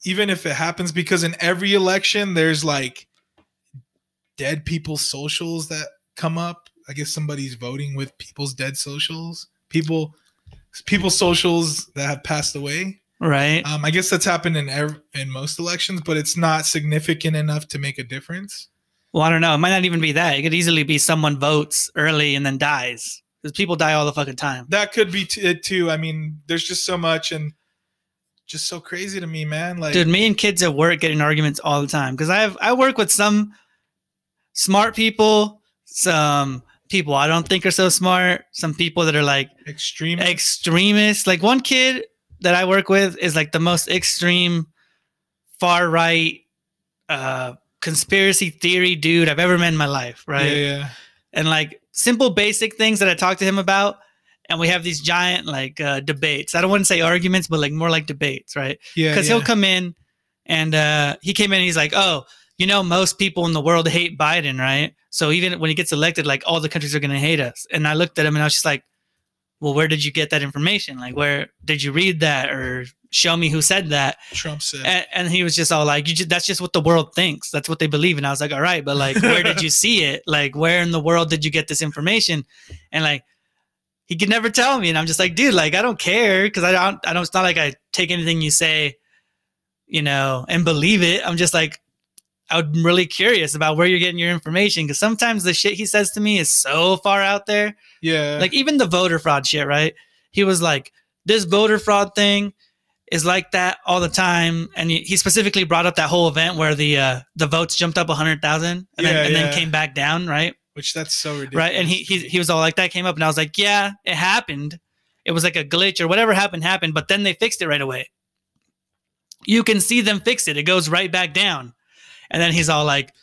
even if it happens, because in every election there's like dead people's socials that come up. I guess somebody's voting with people's dead socials, people, people's socials that have passed away. Right. Um, I guess that's happened in ev- in most elections, but it's not significant enough to make a difference. Well, I don't know. It might not even be that. It could easily be someone votes early and then dies. Because people die all the fucking time. That could be t- it too. I mean, there's just so much and just so crazy to me, man. Like, Dude, me and kids at work get in arguments all the time. Because I have I work with some smart people, some people I don't think are so smart, some people that are like extreme. extremists. Like one kid that I work with is like the most extreme far right uh conspiracy theory dude I've ever met in my life, right? Yeah, yeah. And like simple basic things that I talk to him about and we have these giant like uh debates. I don't want to say arguments, but like more like debates, right? Yeah, Cuz yeah. he'll come in and uh he came in and he's like, "Oh, you know most people in the world hate Biden, right? So even when he gets elected like all the countries are going to hate us." And I looked at him and I was just like, well, where did you get that information? Like, where did you read that or show me who said that? Trump said. And, and he was just all like, you just, that's just what the world thinks. That's what they believe. And I was like, all right, but like, where did you *laughs* see it? Like, where in the world did you get this information? And like, he could never tell me. And I'm just like, dude, like, I don't care. Cause I don't, I don't, it's not like I take anything you say, you know, and believe it. I'm just like, I'm really curious about where you're getting your information. Cause sometimes the shit he says to me is so far out there yeah. like even the voter fraud shit, right? He was like, this voter fraud thing is like that all the time, and he, specifically brought up that whole event where the uh, the votes jumped up hundred thousand and, Yeah, then, and yeah. then came back down, right? which that's so ridiculous. Right, and he, he he was all like that came up, and I was like, yeah, it happened. It was like a glitch or whatever happened happened, but then they fixed it right away. You can see them fix it; it goes right back down, and then he's all like.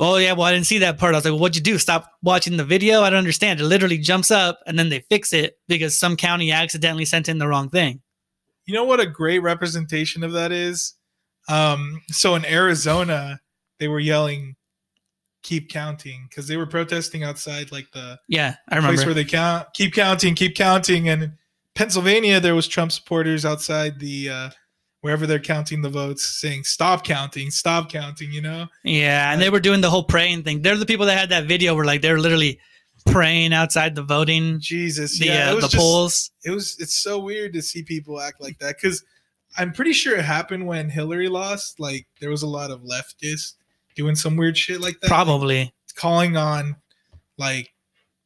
Oh yeah, well I didn't see that part. I was like, well, "What'd you do? Stop watching the video?" I don't understand. It literally jumps up and then they fix it because some county accidentally sent in the wrong thing. You know what a great representation of that is? Um, so in Arizona, they were yelling, "Keep counting," because they were protesting outside like the Yeah, I remember place where they count, keep counting, keep counting. And in Pennsylvania, there was Trump supporters outside the uh, wherever they're counting the votes, saying, "Stop counting, stop counting." You know? yeah, and they were doing the whole praying thing. They're the people that had that video where like they're literally praying outside the voting, Jesus, the yeah, uh, the just- polls. It was. It's so weird to see people act like that because I'm pretty sure it happened when Hillary lost. Like there was a lot of leftists doing some weird shit like that. Probably. calling on like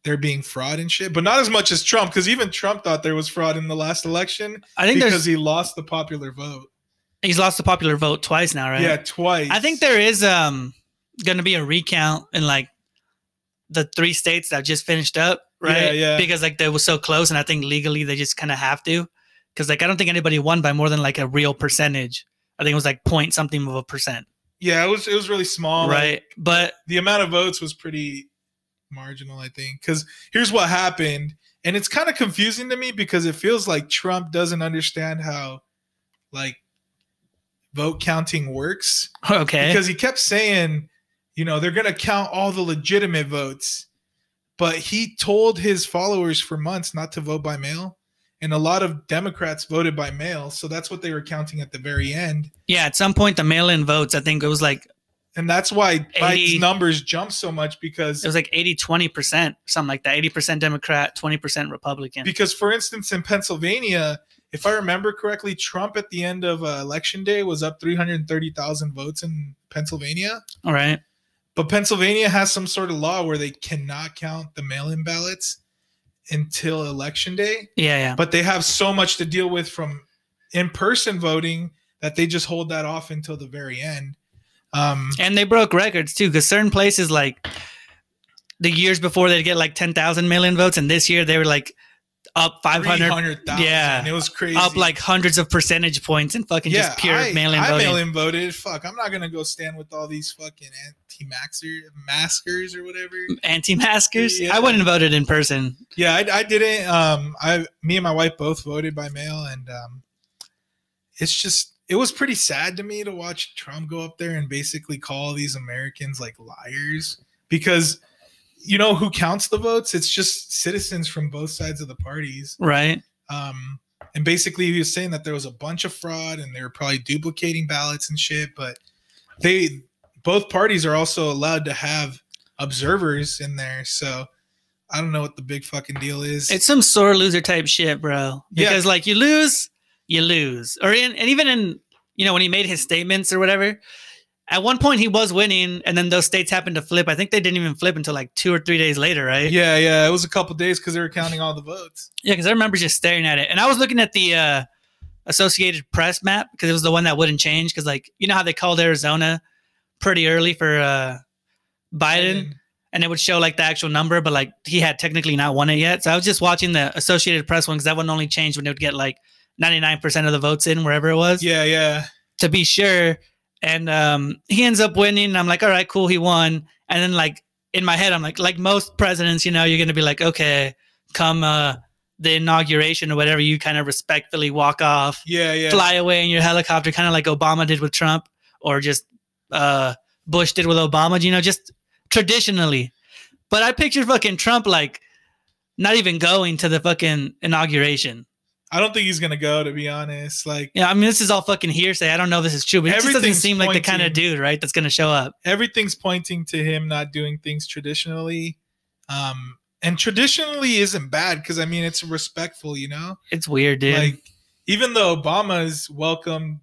there being fraud and shit, but not as much as Trump, because even Trump thought there was fraud in the last election I think because he lost the popular vote. He's lost the popular vote twice now, right? Yeah, twice. I think there is um going to be a recount in like the three states that just finished up, right? Yeah, yeah. Because like they were so close, and I think legally they just kind of have to. Because like I don't think anybody won by more than like a real percentage. I think it was like point something of a percent, Yeah, it was. It was really small. like, right? But the amount of votes was pretty marginal, I think. Because here's what happened, and it's kind of confusing to me because it feels like Trump doesn't understand how like vote counting works. okay, because he kept saying, you know, they're going to count all the legitimate votes. But he told his followers for months not to vote by mail. And a lot of Democrats voted by mail. So that's what they were counting at the very end. yeah. At some point, the mail-in votes, I think it was like And that's why 80 Biden's numbers jumped so much because it was like 80 20 percent, something like that. Eighty percent Democrat, twenty percent Republican. because for instance in Pennsylvania, if I remember correctly, Trump at the end of uh, election day was up 330,000 votes in Pennsylvania. All right. But Pennsylvania has some sort of law where they cannot count the mail-in ballots until election day. Yeah, yeah. But they have so much to deal with from in-person voting that they just hold that off until the very end. Um, And they broke records too, because certain places like the years before they'd get like ten thousand million votes, and this year they were like up 500 300,000. yeah. it was crazy. up like hundreds of percentage points and fucking just pure I, mail-in I voting. mail-in voted. Fuck, I'm not gonna go stand with all these fucking anti-maxer maskers or whatever. Anti-maskers. Yeah. I wouldn't have voted in person. Yeah, I, I didn't. Um, I, me and my wife both voted by mail, and um, it's just it was pretty sad to me to watch Trump go up there and basically call these Americans like liars because you know who counts the votes? It's just citizens from both sides of the parties. Right. Um, and basically, he was saying that there was a bunch of fraud and they were probably duplicating ballots and shit. But they, both parties are also allowed to have observers in there. So I don't know what the big fucking deal is. It's some sore loser type shit, bro. Yeah. Because like you lose, you lose. Or in and even in you know when he made his statements or whatever. At one point he was winning, and then those states happened to flip. I think they didn't even flip until like two or three days later, right? yeah, yeah. It was a couple days because they were counting all the votes. Yeah, because I remember just staring at it, and I was looking at the uh, Associated Press map because it was the one that wouldn't change. Because like you know how they called Arizona pretty early for uh, Biden, and it would show like the actual number, but like he had technically not won it yet. So I was just watching the Associated Press one because that one only changed when they would get like ninety nine percent of the votes in wherever it was Yeah, yeah. to be sure. And um, he ends up winning. And I'm like, all right, cool, he won. And then like in my head, I'm like, like most presidents, you know, you're gonna be like, okay, come uh, the inauguration or whatever, you kind of respectfully walk off, Yeah, yeah. fly away in your helicopter, kind of like Obama did with Trump, or just uh, Bush did with Obama. You know, just traditionally. But I pictured fucking Trump like not even going to the fucking inauguration. I don't think he's gonna go. To be honest, like Yeah, I mean, this is all fucking hearsay. I don't know if this is true, but it just doesn't seem like the kind of dude, right, that's going to show up. everything's pointing to him not doing things traditionally. Um, and traditionally isn't bad because I mean it's respectful, you know. It's weird, dude. Like even though Obama's welcomed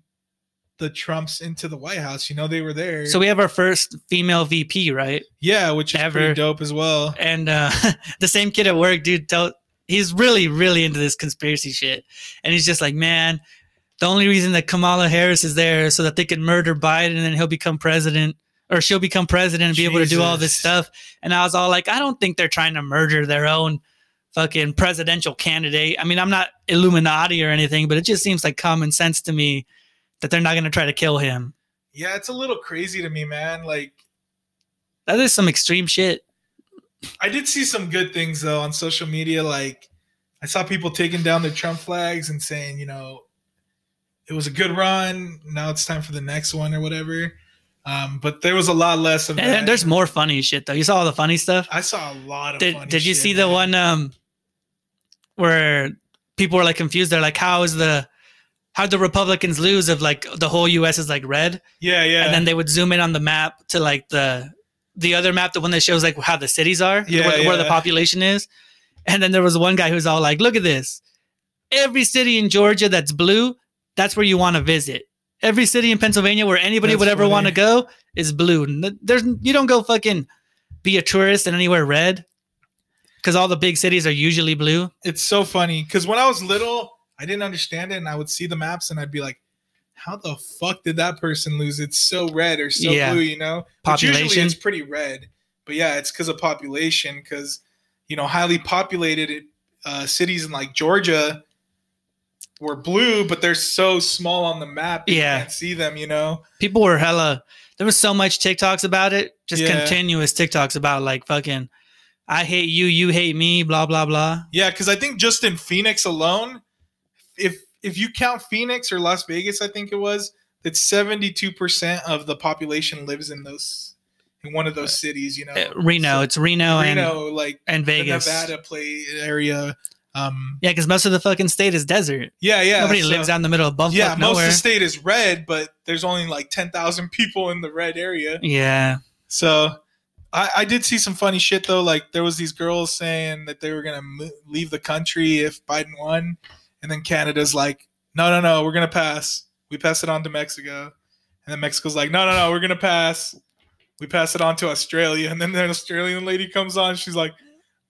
the Trumps into the White House, you know they were there. so we have our first female VP, right? yeah, which is Ever. pretty dope as well. And uh, *laughs* the same kid at work, dude, tell, he's really, really into this conspiracy shit. And he's just like, man, the only reason that Kamala Harris is there is so that they can murder Biden and then he'll become president. Or she'll become president and be able to do all this stuff. And I was all like, I don't think they're trying to murder their own fucking presidential candidate. I mean, I'm not Illuminati or anything, but it just seems like common sense to me that they're not going to try to kill him. Yeah, it's a little crazy to me, man. Like That is some extreme shit. I did see some good things though on social media. Like I saw people taking down their Trump flags and saying, you know, it was a good run. Now it's time for the next one or whatever. Um, but there was a lot less of And that. there's more funny shit though. You saw all the funny stuff. I saw a lot of. Did funny Did you shit, see the man. one um where people were like confused? They're like, how is the how the Republicans lose if like the whole U.S. is like red, Yeah, yeah. and then they would zoom in on the map to like the the other map, the one that shows like how the cities are, Yeah, where, where the population is. And then there was one guy who's all like, "Look at this! Every city in Georgia that's blue, that's where you want to visit. Every city in Pennsylvania where anybody That's would ever want to go is blue. There's you don't go fucking be a tourist in anywhere red because all the big cities are usually blue. it's so funny because when I was little, I didn't understand it, and I would see the maps and I'd be like, "How the fuck did that person lose? It's so red or so Yeah. blue," you know? Which usually it's pretty red, but yeah, it's because of population. Because you know, highly populated uh, cities in like Georgia were blue, but they're so small on the map, you Yeah. can't see them. You know? People were hella. There was so much TikToks about it, just Yeah. continuous TikToks about like fucking, I hate you, you hate me, blah blah blah. Yeah, because I think just in Phoenix alone, if if you count Phoenix or Las Vegas, I think it was, that seventy two percent of the population lives in those in one of those cities. You know, Uh, Reno, So- it's Reno, and Reno, like and the Vegas. Nevada play area. Um, Yeah, because most of the fucking state is desert. yeah, yeah. Nobody so- lives out in the middle of Buffalo. Yeah, most nowhere. of the state is red, but there's only like ten thousand *laughs* people in the red area. yeah, So I, I did see some funny shit though. Like there was these girls saying that they were gonna leave the country if Biden won, and then Canada's like, no, no, no, we're gonna pass. We pass it on to Mexico, and then Mexico's like, no, no, no, we're gonna pass. We pass it on to Australia, and then the Australian lady comes on. She's like,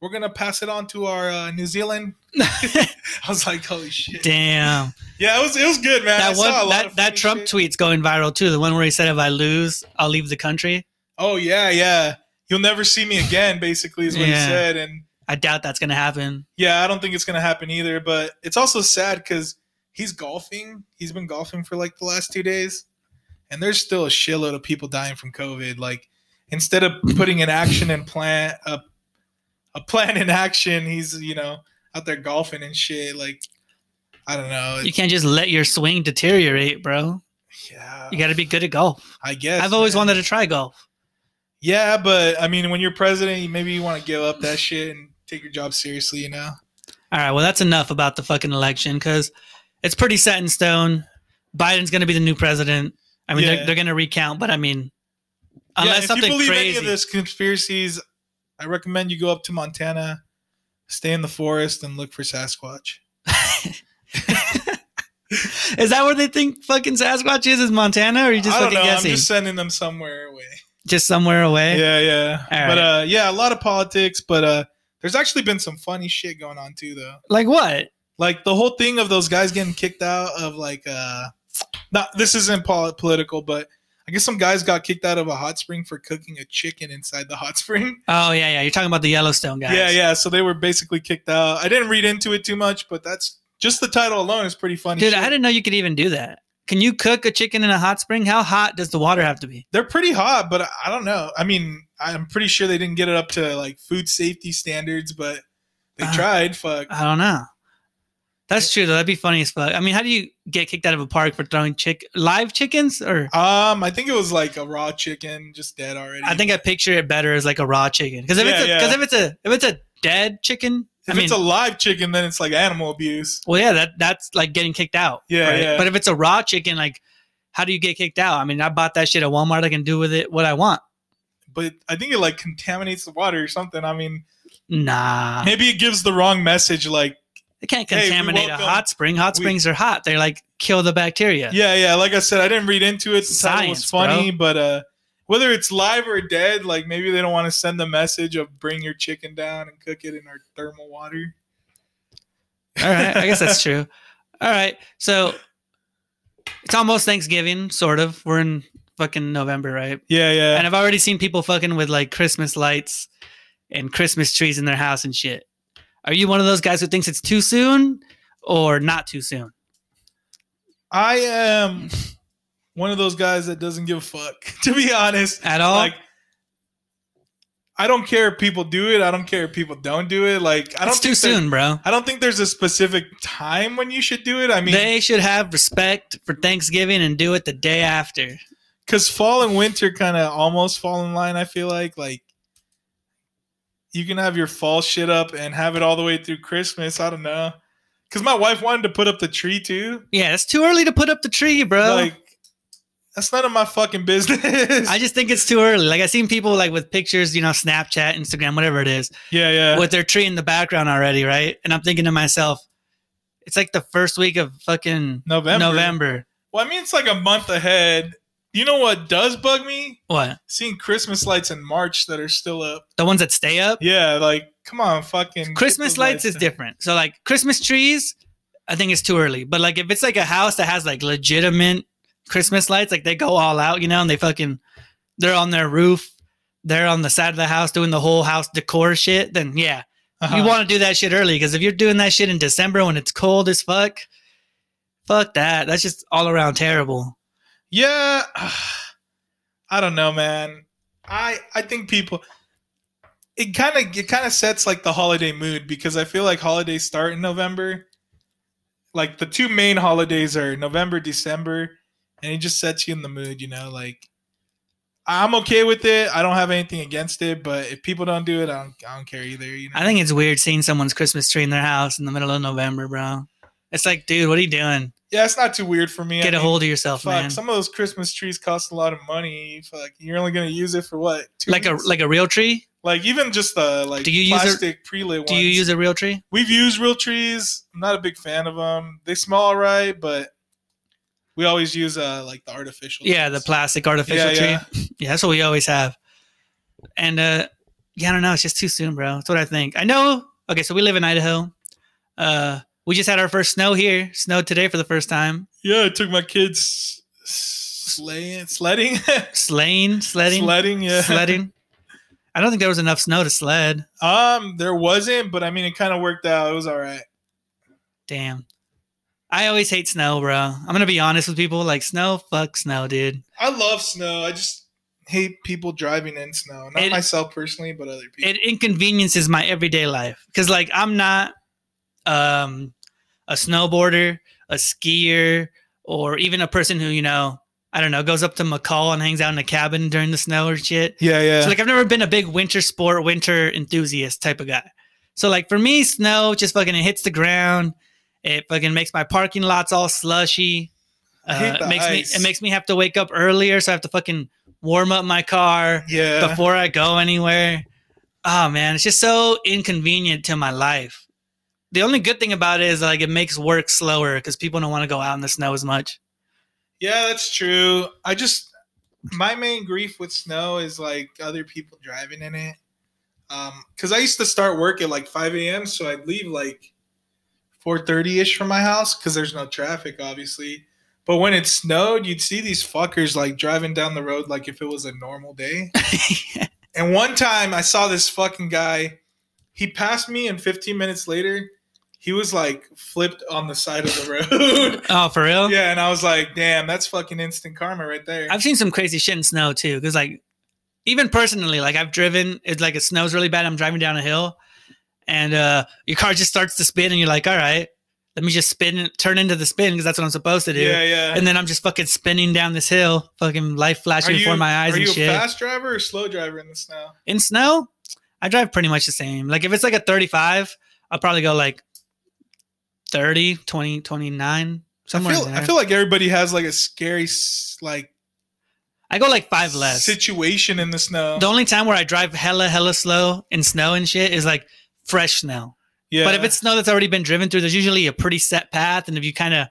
we're gonna pass it on to our uh, New Zealand. *laughs* I was like, holy shit. Damn. Yeah, it was it was good, man. That one, that, that Trump shit. tweet's going viral too. The one where he said, "If I lose, I'll leave the country." Oh yeah, yeah. You'll never see me again. Basically, is what Yeah. he said, and I doubt that's gonna happen. Yeah, I don't think it's gonna happen either. But it's also sad because he's golfing. He's been golfing for like the last two days, and there's still a shitload of people dying from COVID. Like instead of *clears throat* putting an action and plan a a plan in action, he's you know out there golfing and shit. Like I don't know. You can't just let your swing deteriorate, bro. yeah, You got to be good at golf. I guess I've always man. wanted to try golf. Yeah, but I mean, when you're president, maybe you want to give up that shit and take your job seriously. You know. All right, well, that's enough about the fucking election because it's pretty set in stone. Biden's going to be the new president. I mean, Yeah. they're, they're going to recount, but I mean, unless yeah, if you believe crazy. any of this conspiracies, I recommend you go up to Montana, stay in the forest, and look for Sasquatch. *laughs* Is that where they think fucking Sasquatch is? Is Montana, or are you just fucking know. guessing? I'm Just, just sending them somewhere away. Just somewhere away. Yeah, yeah. All but right. uh, yeah, a lot of politics. But uh, there's actually been some funny shit going on too, though. Like what? Like the whole thing of those guys getting kicked out of like uh, not this isn't political, but I guess some guys got kicked out of a hot spring for cooking a chicken inside the hot spring. *laughs* Oh yeah, yeah. You're talking about the Yellowstone guys. Yeah, yeah. So they were basically kicked out. I didn't read into it too much, but that's just the title alone is pretty funny. Dude, shit. I didn't know you could even do that. Can you cook a chicken in a hot spring? How hot does the water have to be? They're pretty hot, but I- I don't know. I mean, I'm pretty sure they didn't get it up to like food safety standards, but they Uh, tried. Fuck. I don't know. That's true though. That'd be funny as fuck. I mean, how do you get kicked out of a park for throwing chick live chickens? Or Um, I think it was like a raw chicken, just dead already. I think I picture it better as like a raw chicken. Because if Yeah, it's yeah. because if it's a if it's a dead chicken, if I mean, it's a live chicken, then it's like animal abuse. well, yeah, that that's like getting kicked out. Yeah, yeah. But if it's a raw chicken, like, how do you get kicked out? I mean, I bought that shit at Walmart. I can do with it what I want. But I think it like contaminates the water or something. I mean, Nah, maybe it gives the wrong message. Like, they can't Hey, we contaminate a hot spring. Hot we- springs are hot. They're like kill the bacteria. yeah, yeah. Like I said, I didn't read into it. The title was Science, funny, bro. but uh, whether it's live or dead, like maybe they don't want to send the message of bring your chicken down and cook it in our thermal water. All right, I guess that's *laughs* true. All right, so it's almost Thanksgiving, sort of. We're in fucking November, right? Yeah, yeah. And I've already seen people fucking with like Christmas lights and Christmas trees in their house and shit. Are you one of those guys who thinks it's too soon or not too soon? I am *laughs* one of those guys that doesn't give a fuck. *laughs* To be honest, At all? like I don't care if people do it. I don't care if people don't do it. Like I don't it's too soon, bro. I don't think there's a specific time when you should do it. I mean, they should have respect for Thanksgiving and do it the day after. Because fall and winter kind of almost fall in line. I feel like like you can have your fall shit up and have it all the way through Christmas. I don't know. Because my wife wanted to put up the tree too. Yeah, it's too early to put up the tree, bro. Like that's none of my fucking business. I just think it's too early. Like I seen people like with pictures, you know, Snapchat, Instagram, whatever it is, yeah, yeah. with their tree in the background already, right? And I'm thinking to myself, it's like the first week of fucking November. November. Well, I mean, it's like a month ahead. You know what does bug me? What? Seeing Christmas lights in March that are still up. The ones that stay up? Yeah, like come on, fucking Christmas those lights is different. So like Christmas trees, I think it's too early. But like if it's like a house that has like legitimate Christmas lights, like they go all out, you know, and they fucking they're on their roof, they're on the side of the house doing the whole house decor shit, then yeah. Uh-huh. You want to do that shit early because if you're doing that shit in December when it's cold as fuck, fuck that. That's just all around terrible. Yeah, *sighs* I don't know, man. I I think people it kind of it kind of sets like the holiday mood because I feel like holidays start in November. Like the two main holidays are November, December, and it just sets you in the mood, you know, like I'm okay with it. I don't have anything against it, but if people don't do it, I don't I don't care either, you know. I think it's weird seeing someone's Christmas tree in their house in the middle of November, bro. It's like, dude, what are you doing? Yeah, it's not too weird for me. I Get a mean, hold of yourself, Fuck, man. some of those Christmas trees cost a lot of money. Fuck, you're only gonna use it for what? Like a like a real tree? like even just the like Do you use a- plastic pre-lit Do ones. you use a real tree? We've used real trees. I'm not a big fan of them. They smell alright, but we always use uh like the artificial. Yeah, the plastic artificial Yeah, tree. yeah. *laughs* Yeah, that's what we always have. And uh yeah, I don't know, it's just too soon, bro. That's what I think. I know. Okay, so we live in Idaho. Uh we just had our first snow here. Snowed today for the first time. Yeah, I took my kids sleighing, sledding, *laughs* Sleighing, sledding, sledding. Yeah, sledding. *laughs* I don't think there was enough snow to sled. Um, there wasn't, but I mean, it kind of worked out. It was all right. Damn. I always hate snow, bro. I'm gonna be honest with people. Like snow, fuck snow, dude. I love snow. I just hate people driving in snow. Not It- myself personally, but other people. It inconveniences my everyday life because, like, I'm not um a snowboarder, a skier, or even a person who you know, I don't know, goes up to McCall and hangs out in a cabin during the snow or shit. yeah, yeah. So like I've never been a big winter sport, winter enthusiast type of guy. So like for me, snow just fucking it hits the ground. It fucking makes my parking lots all slushy. Uh, it makes me ice. it makes me have to wake up earlier, so I have to fucking warm up my car yeah. before I go anywhere. Oh man, it's just so inconvenient to my life. The only good thing about it is like it makes work slower because people don't want to go out in the snow as much. Yeah, that's true. I just my main grief with snow is like other people driving in it. Um, because I used to start work at like 5 a.m., so I'd leave like 4:30 ish from my house because there's no traffic, obviously. But when it snowed, you'd see these fuckers like driving down the road like if it was a normal day. *laughs* and one time I saw this fucking guy. He passed me, and 15 minutes later, he was like flipped on the side of the road. *laughs* oh, for real? Yeah, and I was like, damn, that's fucking instant karma right there. I've seen some crazy shit in snow too. Because like, even personally, like I've driven. It's like it snows really bad. I'm driving down a hill, and uh, your car just starts to spin, and you're like, all right, let me just spin, turn into the spin because that's what I'm supposed to do. yeah, yeah. And then I'm just fucking spinning down this hill, fucking life flashing before my eyes are and you shit. a fast driver or slow driver in the snow? in snow, I drive pretty much the same. Like if it's like a 35, I'll probably go like 30, 20, 29, somewhere I feel, in there. I feel like everybody has like a scary like I go like five less. situation in the snow. The only time where I drive hella, hella slow in snow and shit is like fresh snow. yeah, But if it's snow that's already been driven through, there's usually a pretty set path. And if you kind of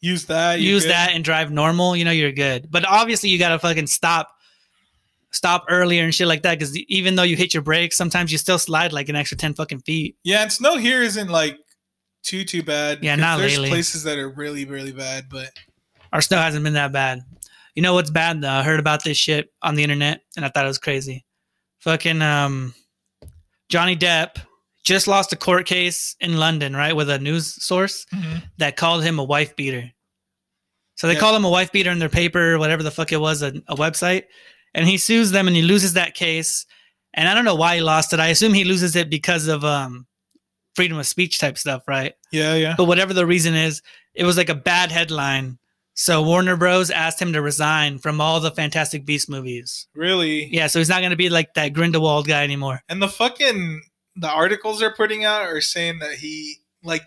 use that, use good. that and drive normal, you know, you're good. But obviously, you got to fucking stop. Stop earlier and shit like that because even though you hit your brakes, sometimes you still slide like an extra ten fucking feet. Yeah, and snow here isn't like too too bad. Yeah, not There's lately. places that are really really bad, but Our snow hasn't been that bad. You know what's bad though? I heard about this shit on the internet and I thought it was crazy. Fucking um Johnny Depp just lost a court case in London, right? With a news source that called him a wife beater. So they Yeah. call him a wife beater in their paper, whatever the fuck it was, a, a website. And he sues them and he loses that case. And I don't know why he lost it. I assume he loses it because of um freedom of speech type stuff, right? yeah, yeah. But whatever the reason is, it was like a bad headline. So Warner Bros. asked him to resign from all the Fantastic Beast movies. Really? Yeah, so he's not going to be like that Grindelwald guy anymore. And the fucking the articles they're putting out are saying that he like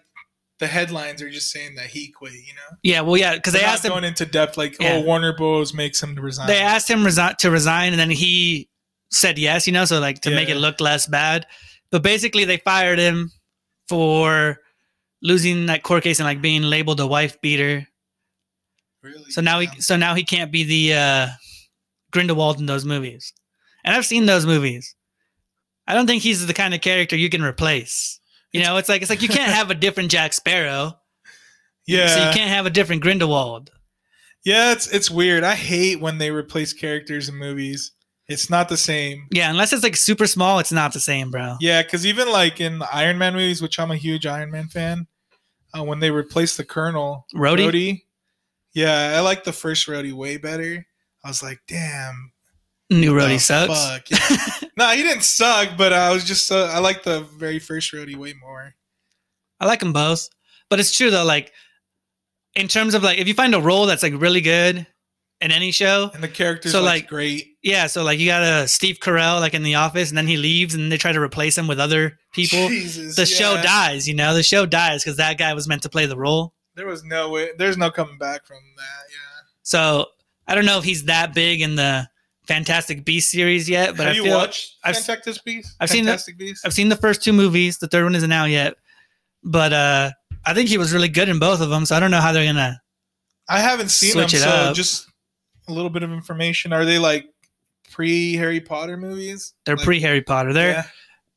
the headlines are just saying that he quit. You know, Yeah, well, yeah, because they asked him. going into depth like oh, Yeah. oh Warner Bros makes him to resign. They asked him resi- to resign, and then he said yes. You know, so like to make it look less bad. But basically, they fired him for losing that court case and like being labeled a wife beater. really. So now he so now he can't be the uh, Grindelwald in those movies. And I've seen those movies. I don't think he's the kind of character you can replace. You know, it's like it's like you can't have a different Jack Sparrow. yeah, So you can't have a different Grindelwald. yeah. It's it's weird. I hate when they replace characters in movies. It's not the same. Yeah, unless it's like super small, it's not the same, bro. Yeah, because even like in the Iron Man movies, which I'm a huge Iron Man fan, uh, when they replaced the Colonel, Rhodey? Rhodey, yeah, I like the first Rhodey way better. I was like, damn, New Rhodey sucks. Yeah. *laughs* no, he didn't suck, but I was just uh, I like the very first Rhodey way more. I like them both. But it's true though, like in terms of like if you find a role that's like really good in any show, And the characters So, like great. yeah, so like you got a Steve Carell like in the office and then he leaves and they try to replace him with other people. Jesus, the show dies, you know, the show dies because that guy was meant to play the role. There was no way. There's no coming back from that. Yeah. So I don't know if he's that big in the Fantastic Beast series yet, but Have I you feel watched I've- Fantastic Beasts? I've seen the- Fantastic Beasts. I've seen the first two movies. The third one isn't out yet, but uh, I think he was really good in both of them. So I don't know how they're gonna. I haven't seen Switch them, so up. just a little bit of information. Are they like pre Harry Potter movies? They're Like- pre Harry Potter. They're Yeah.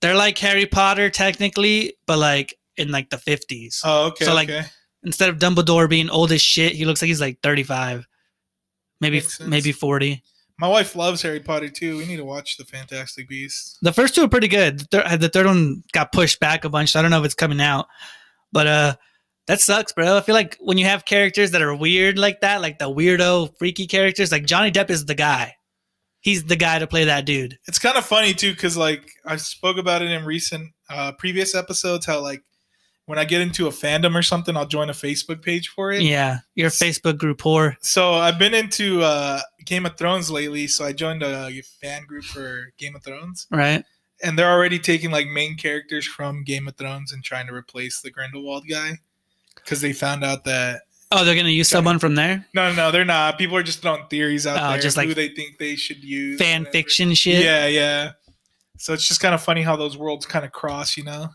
they're like Harry Potter technically, but like in like the fifties. Oh, okay. So, like, okay. Instead of Dumbledore being old as shit, he looks like he's like thirty five, maybe maybe forty. My wife loves Harry Potter too. We need to watch the Fantastic Beasts. The first two are pretty good. The, thir- the third one got pushed back a bunch. So I don't know if it's coming out, but uh, that sucks, bro. I feel like when you have characters that are weird like that, like the weirdo, freaky characters, like Johnny Depp is the guy. He's the guy to play that dude. It's kind of funny too, because like I spoke about it in recent uh, previous episodes. How like when I get into a fandom or something, I'll join a Facebook page for it. Yeah, your Facebook group whore. So I've been into uh, Game of Thrones lately. So I joined a fan group for Game of Thrones, right? and they're already taking like main characters from Game of Thrones and trying to replace the Grindelwald guy because they found out that Oh, they're gonna use someone from there. no, no, no, they're not. People are just throwing theories out Oh, there, just of who like they think they should use, Fan fiction shit. Yeah, yeah. So it's just kind of funny how those worlds kind of cross, you know.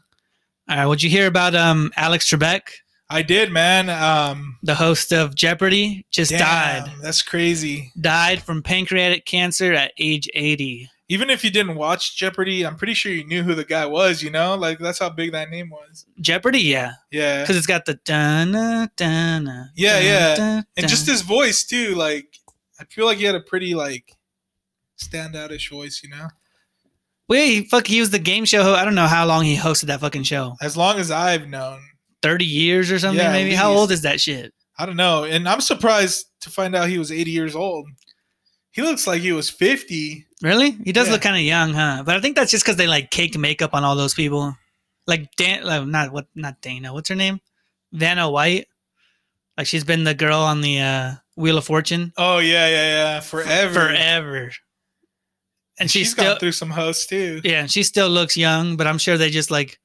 All right. What'd you hear about um Alex Trebek, I did, man. Um, the host of Jeopardy, just damn, died. That's crazy. Died from pancreatic cancer at age 80. Even if you didn't watch Jeopardy, I'm pretty sure you knew who the guy was. You know, like that's how big that name was. Jeopardy, yeah, Yeah, because it's got the dun uh, uh, dun. Yeah, yeah. and just his voice too. Like, I feel like he had a pretty like standoutish voice. You know, Wait, he fuck, he was the game show. ho- I don't know how long he hosted that fucking show. as long as I've known, Thirty years or something, Yeah, maybe. How old is that shit? I don't know. And I'm surprised to find out he was 80 years old. He looks like he was 50. Really? He does Yeah. look kind of young, huh? But I think that's just because they like cake makeup on all those people. Like Dan, like, not what, not Dana. What's her name? Vanna White. Like she's been the girl on the uh, Wheel of Fortune Oh yeah, yeah, yeah. Forever. forever, and she's, she's still gone through some hosts too. yeah, and she still looks young. But I'm sure they just like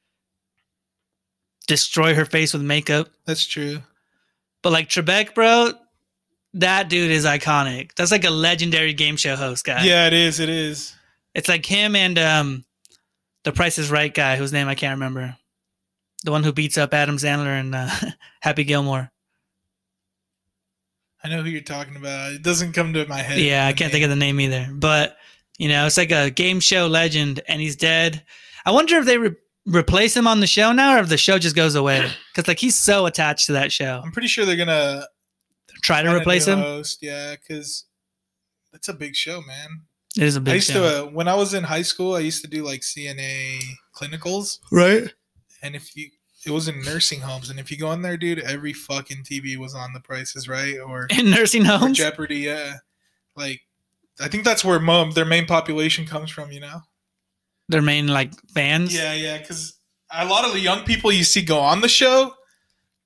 destroy her face with makeup. That's true. But like Trebek, bro, that dude is iconic. That's like a legendary game show host guy. Yeah, it is. It is. It's like him and um the Price is Right guy, whose name I can't remember. The one who beats up Adam Sandler and uh, *laughs* Happy Gilmore. I know who you're talking about. It doesn't come to my head. Yeah, I can't think of the name either. But you know, it's like a game show legend, and he's dead. I wonder if they re- replace him on the show now, or if the show just goes away. Because like he's so attached to that show. I'm pretty sure they're gonna Try to replace him. Host. Yeah, because it's a big show, man. It is a big I used show, to uh, when I was in high school. I used to do like CNA clinicals, right? and if you it was in nursing homes, and if you go in there, dude, every fucking TV was on The Prices Right or, In nursing homes. Jeopardy. Yeah, like I think that's where mom their main population comes from. You know. Their main like fans. Yeah, yeah, because a lot of the young people you see go on the show,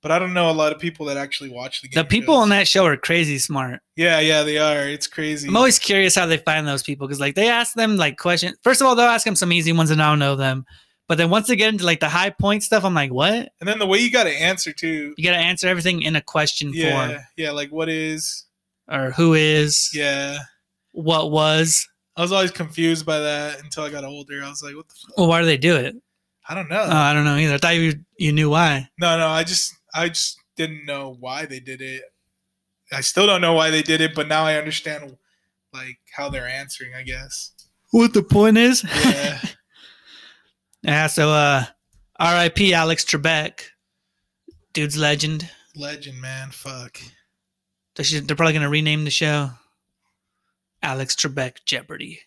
but I don't know a lot of people that actually watch the game. The people shows. on that show are crazy smart. Yeah, yeah, they are. It's crazy. I'm always curious how they find those people because like they ask them like questions. First of all, they'll ask them some easy ones and I don't know them. But then once they get into like the high point stuff, I'm like, what? and then the way you got to answer too. You got to answer everything in a question Yeah, form yeah, like what is? or who is, Yeah, what was. I was always confused by that until I got older. I was like, what the? Fuck? Well, why do they do it? I don't know. Oh, I don't know either. I thought you you knew why. no, no, I just, I just didn't know why they did it. I still don't know why they did it, but now I understand like how they're answering. I guess. What the point is? Yeah. *laughs* yeah. So, uh, R.I.P. Alex Trebek, dude's legend. Legend, man. Fuck. They should, they're probably gonna rename the show Alex Trebek Jeopardy.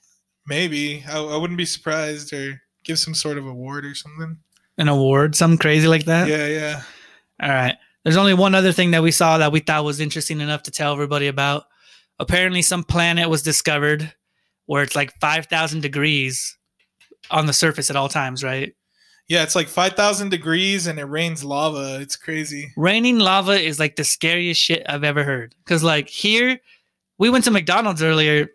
Maybe I, I wouldn't be surprised, or give some sort of award or something. An award, something crazy like that. Yeah, yeah. All right. There's only one other thing that we saw that we thought was interesting enough to tell everybody about. Apparently, some planet was discovered where it's like 5,000 degrees on the surface at all times, right? Yeah, it's like 5,000 degrees and it rains lava. It's crazy. Raining lava is like the scariest shit I've ever heard. Because, like, here, we went to McDonald's earlier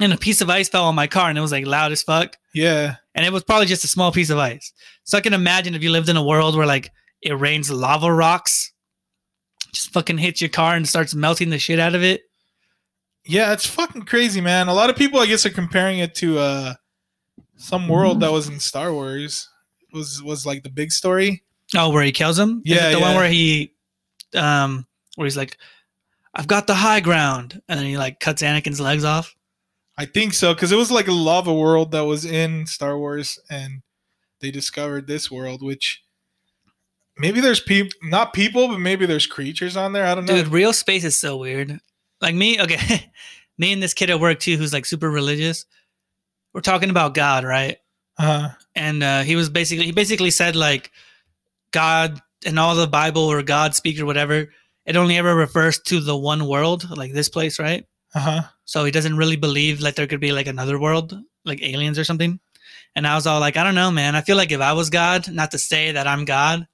and a piece of ice fell on my car and it was like loud as fuck. Yeah. And it was probably just a small piece of ice. So I can imagine if you lived in a world where like it rains lava rocks, just fucking hits your car and starts melting the shit out of it. Yeah, it's fucking crazy, man. A lot of people, I guess, are comparing it to uh, some world that was in Star Wars. Was was like the big story? Oh, where he kills him? It Yeah, the one yeah. where he, um, where he's like, "I've got the high ground," and then he like cuts Anakin's legs off. I think so, because it was like a lava world that was in Star Wars, and they discovered this world, which maybe there's people, not people, but maybe there's creatures on there. I don't know. Dude, real space is so weird. Like me, okay, *laughs* me and this kid at work too, who's like super religious. We're talking about God, right? Uh, huh. and uh, he was basically he basically said like God and all the Bible or God speak or whatever, it only ever refers to the one world, like this place, right? uh huh. So he doesn't really believe like there could be like another world, like aliens or something. And I was all like, I don't know, man. I feel like if I was God, not to say that I'm God,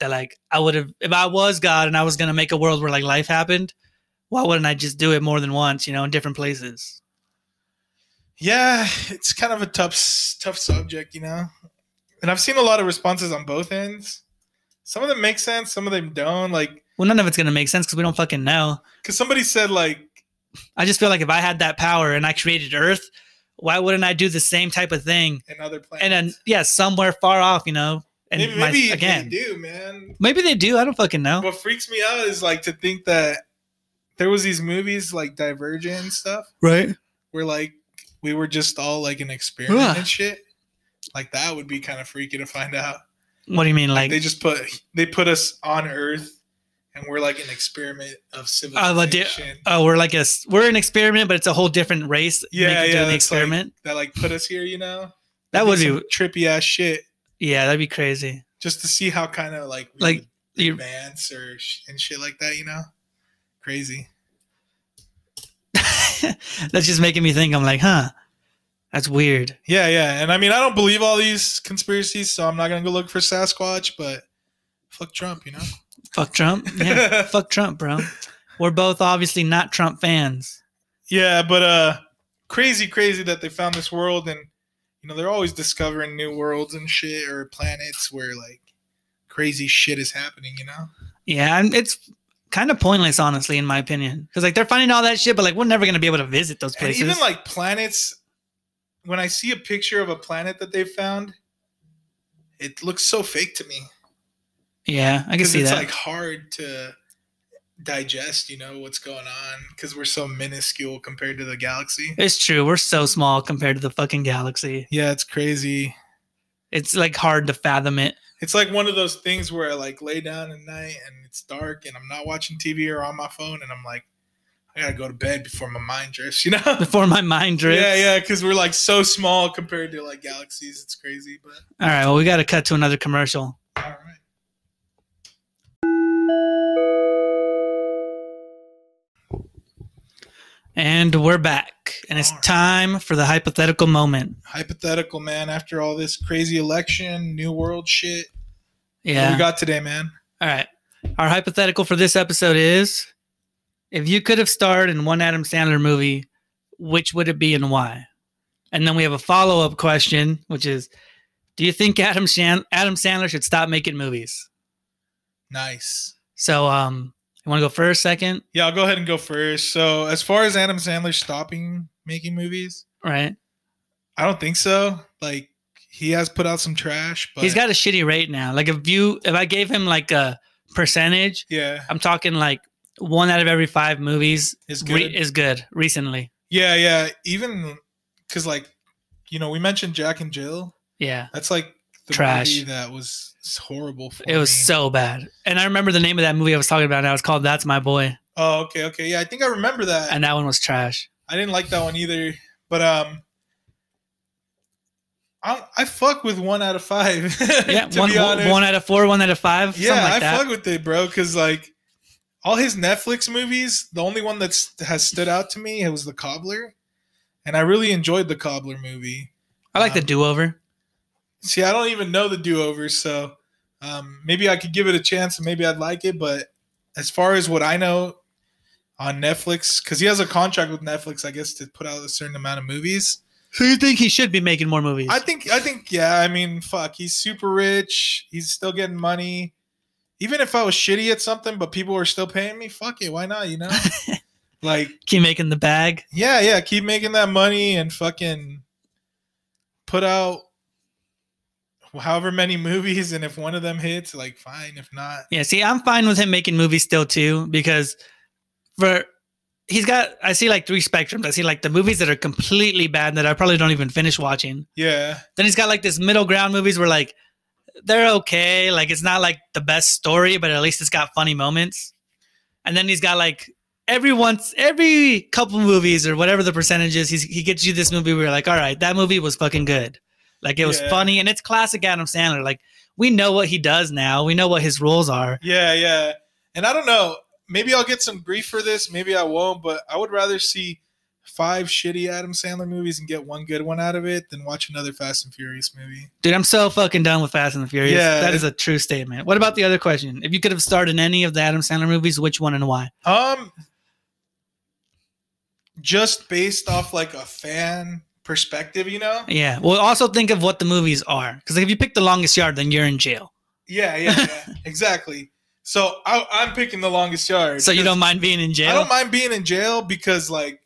that like I would have if I was God and I was gonna make a world where like life happened, why wouldn't I just do it more than once, you know, in different places? Yeah, it's kind of a tough, tough subject, you know. And I've seen a lot of responses on both ends. Some of them make sense, some of them don't. Like, Well, none of it's gonna make sense because we don't fucking know. because somebody said like, I just feel like if I had that power and I created Earth, why wouldn't I do the same type of thing? in other planets. And then yeah, somewhere far off, you know. And maybe, my- maybe again, they do, man. maybe they do. I don't fucking know. What freaks me out is like to think that there was these movies like Divergent and stuff Right. where like we were just all like an experiment Ugh. and shit. Like that would be kind of freaky to find out. What do you mean, like? they just put they put us on Earth, and we're like an experiment of Oh, civilization oh, we're like a we're an experiment, but it's a whole different race. Yeah, yeah, doing the that's like- experiment. that like put us here. You know, that would be trippy ass shit yeah, that'd be crazy. just to see how kind of like we Like, advance or sh- and shit like that. You know, crazy. *laughs* That's just making me think. I'm like, huh, that's weird. Yeah, yeah. And I mean, I don't believe all these conspiracies, so I'm not gonna go look for Sasquatch. But fuck Trump, you know. Fuck Trump. Yeah, *laughs* fuck Trump, bro. We're both obviously not Trump fans. Yeah, but uh, crazy, crazy that they found this world, and you know they're always discovering new worlds and shit or planets where like crazy shit is happening. You know. Yeah, and it's kind of pointless, honestly, in my opinion, because like they're finding all that shit, but like we're never gonna be able to visit those And places. even like planets, when I see a picture of a planet that they found, it looks so fake to me. yeah, I can see it's that. like hard to digest, you know, what's going on because we're so minuscule compared to the galaxy. it's true. We're so small compared to the fucking galaxy. Yeah, it's crazy. It's like hard to fathom it. It's like one of those things where I like lay down at night and it's dark and I'm not watching TV or on my phone and I'm like, I gotta go to bed before my mind drifts, you *laughs* know? Before my mind drifts. Yeah, yeah, because we're like so small compared to like galaxies. It's crazy, but All right. Well, we got to cut to another commercial. And we're back. And it's time for the hypothetical moment. Hypothetical, man. After all this crazy election, new world shit, what Yeah. we got today, man? All right. Our hypothetical for this episode is if you could have starred in one Adam Sandler movie, which would it be and why? And then we have a follow up question, which is Do you think Adam, Shan- Adam Sandler should stop making movies? Nice. So, um, you want to go first, second? Yeah, I'll go ahead and go first. So, as far as Adam Sandler stopping making movies, Right. I don't think so. Like, he has put out some trash, but He's got a shitty rate now. Like, if you, if I gave him like a percentage, yeah, I'm talking like one out of every five movies is re- good. is good recently. yeah, yeah. Even because, like, you know, we mentioned Jack and Jill. Yeah. That's like Trash. that was horrible. For It was so bad. And I remember the name of that movie I was talking about now. It's called That's My Boy. Oh, okay, okay. Yeah, I think I remember that. And that one was trash. I didn't like that one either. But um, I I fuck with one out of five. *laughs* Yeah, one, one out of four, one out of five. yeah, like I that. fuck with it, bro. Because like all his Netflix movies, the only one that's has stood out to me it was The Cobbler, and I really enjoyed the Cobbler movie. I like the um, do over. See, I don't even know the do over, so um, maybe I could give it a chance and maybe I'd like it. But as far as what I know on Netflix, because he has a contract with Netflix, I guess, to put out a certain amount of movies. So you think he should be making more movies? I think, I think, yeah. I mean, fuck, he's super rich. He's still getting money. Even if I was shitty at something, but people were still paying me, fuck it, why not? You know, *laughs* like, Keep making the bag. yeah, yeah, keep making that money and fucking put out however many *laughs* movies, and if one of them hits, like, fine. If not, Yeah, see, I'm fine with him making movies still too because for he's got I see like three spectrums. I see like the movies that are completely bad that I probably don't even finish watching. yeah, Then he's got like this middle ground movies where like they're okay, like it's not like the best story, but at least it's got funny moments. And then he's got like every once every couple movies or whatever the percentage is, he's, he gets you this movie where you're like, all right, that movie was fucking good. Like it was Yeah. funny and it's classic Adam Sandler. Like we know what he does now. We know what his roles are. Yeah, yeah. And I don't know. Maybe I'll get some grief for this. Maybe I won't. But I would rather see five shitty Adam Sandler movies and get one good one out of it than watch another Fast and Furious movie. Dude, I'm so fucking done with Fast and the Furious. Yeah. That is a true statement. What about the other question? If you could have starred in any of the Adam Sandler movies, which one and why? Um, just based off like a fan perspective, you know? Yeah. Well, also think of what the movies are. Because if you pick the longest yard, then you're in jail. Yeah, yeah, yeah. *laughs* exactly. So I, I'm picking the longest yard. So you don't mind being in jail? I don't mind being in jail because like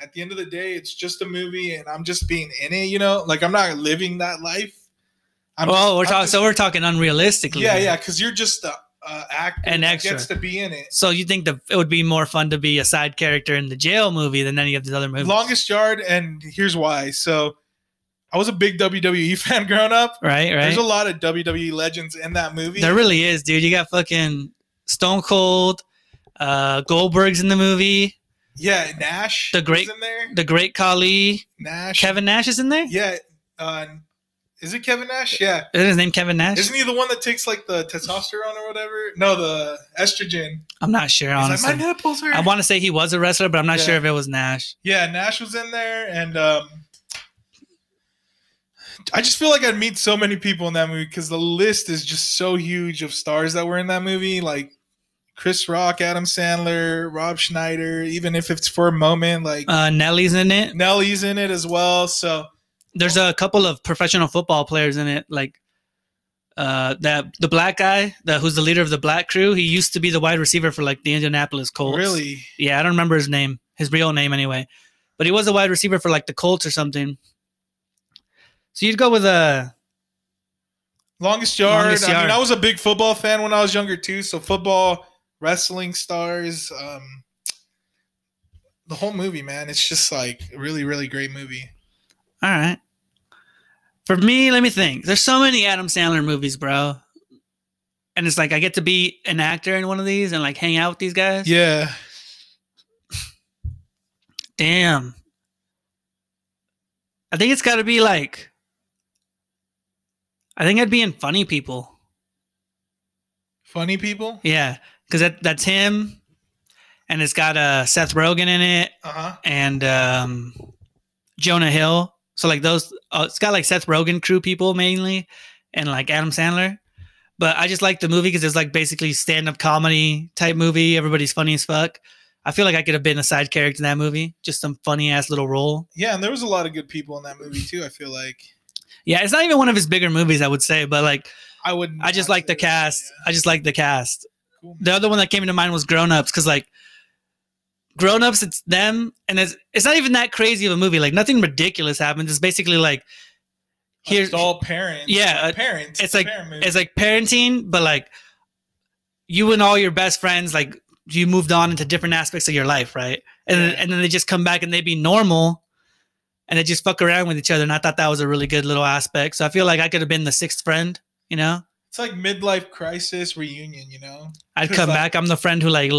at the end of the day, it's just a movie and I'm just being in it. You know, like I'm not living that life. I'm well, we're talking. So we're talking unrealistically. Yeah, yeah, because you're just a, a actor An that extra. gets to be in it. So you think that it would be more fun to be a side character in the jail movie than any of the other movies? Longest yard, and here's why. So I was a big WWE *laughs* fan growing up. right, right. There's a lot of WWE legends in that movie. There really is, dude. You got fucking Stone Cold, uh, Goldberg's in the movie. yeah, Nash. The great- was in there. The Great Khali. Nash. Kevin Nash is in there. Yeah. Uh, is it Kevin Nash? Yeah. Is his name Kevin Nash? Isn't he the one that takes like the testosterone or whatever? No, the estrogen. I'm not sure, He's honestly. like, my nipples hurt. I want to say he was a wrestler, but I'm not Yeah. sure if it was Nash. yeah, Nash was in there, and um, I just feel like I'd meet so many people in that movie because the list is just so huge of stars that were in that movie, like Chris Rock, Adam Sandler, Rob Schneider. Even if it's for a moment, like Uh, Nelly's in it. Nelly's in it as well. So There's a couple of professional football players in it, like uh, that the black guy, the who's the leader of the black crew. He used to be the wide receiver for like the Indianapolis Colts. really, Yeah, I don't remember his name, his real name anyway. But he was a wide receiver for like the Colts or something. So you'd go with a longest yard. Longest I mean. I was a big football fan when I was younger too. So football, wrestling stars, um, the whole movie, man. It's just like a really, really great movie. All right. For me, let me think. There's so many Adam Sandler movies, bro. And it's like I get to be an actor in one of these and like hang out with these guys. Yeah. Damn. I think it's got to be like. I think I'd be in Funny People. Funny people. Yeah, because that that's him, and it's got uh Seth Rogen in it Uh huh. and um Jonah Hill. So like those, uh, it's got like Seth Rogen crew people mainly, and like Adam Sandler. But I just like the movie because it's like basically stand up comedy type movie. Everybody's funny as fuck. I feel like I could have been a side character in that movie, just some funny ass little role. Yeah, and there was a lot of good people in that movie too. I feel like Yeah, it's not even one of his bigger movies, I would say, but like I would. I just like the that. cast. Yeah. I just like the cast. Cool. The other one that came into mind was Grown Ups because like Grown Ups, it's them, and it's it's not even that crazy of a movie. Like nothing ridiculous happens. It's basically like here's all parents. Yeah, uh, parents. it's a like- parent it's like parenting, but like you and all your best friends, like you moved on into different aspects of your life, right? And then, and then they just come back and they be normal, and they just fuck around with each other. And I thought that was a really good little aspect. So I feel like I could have been the sixth friend. You know, it's like midlife crisis reunion. You know. I'd come like- back. I'm the friend who like.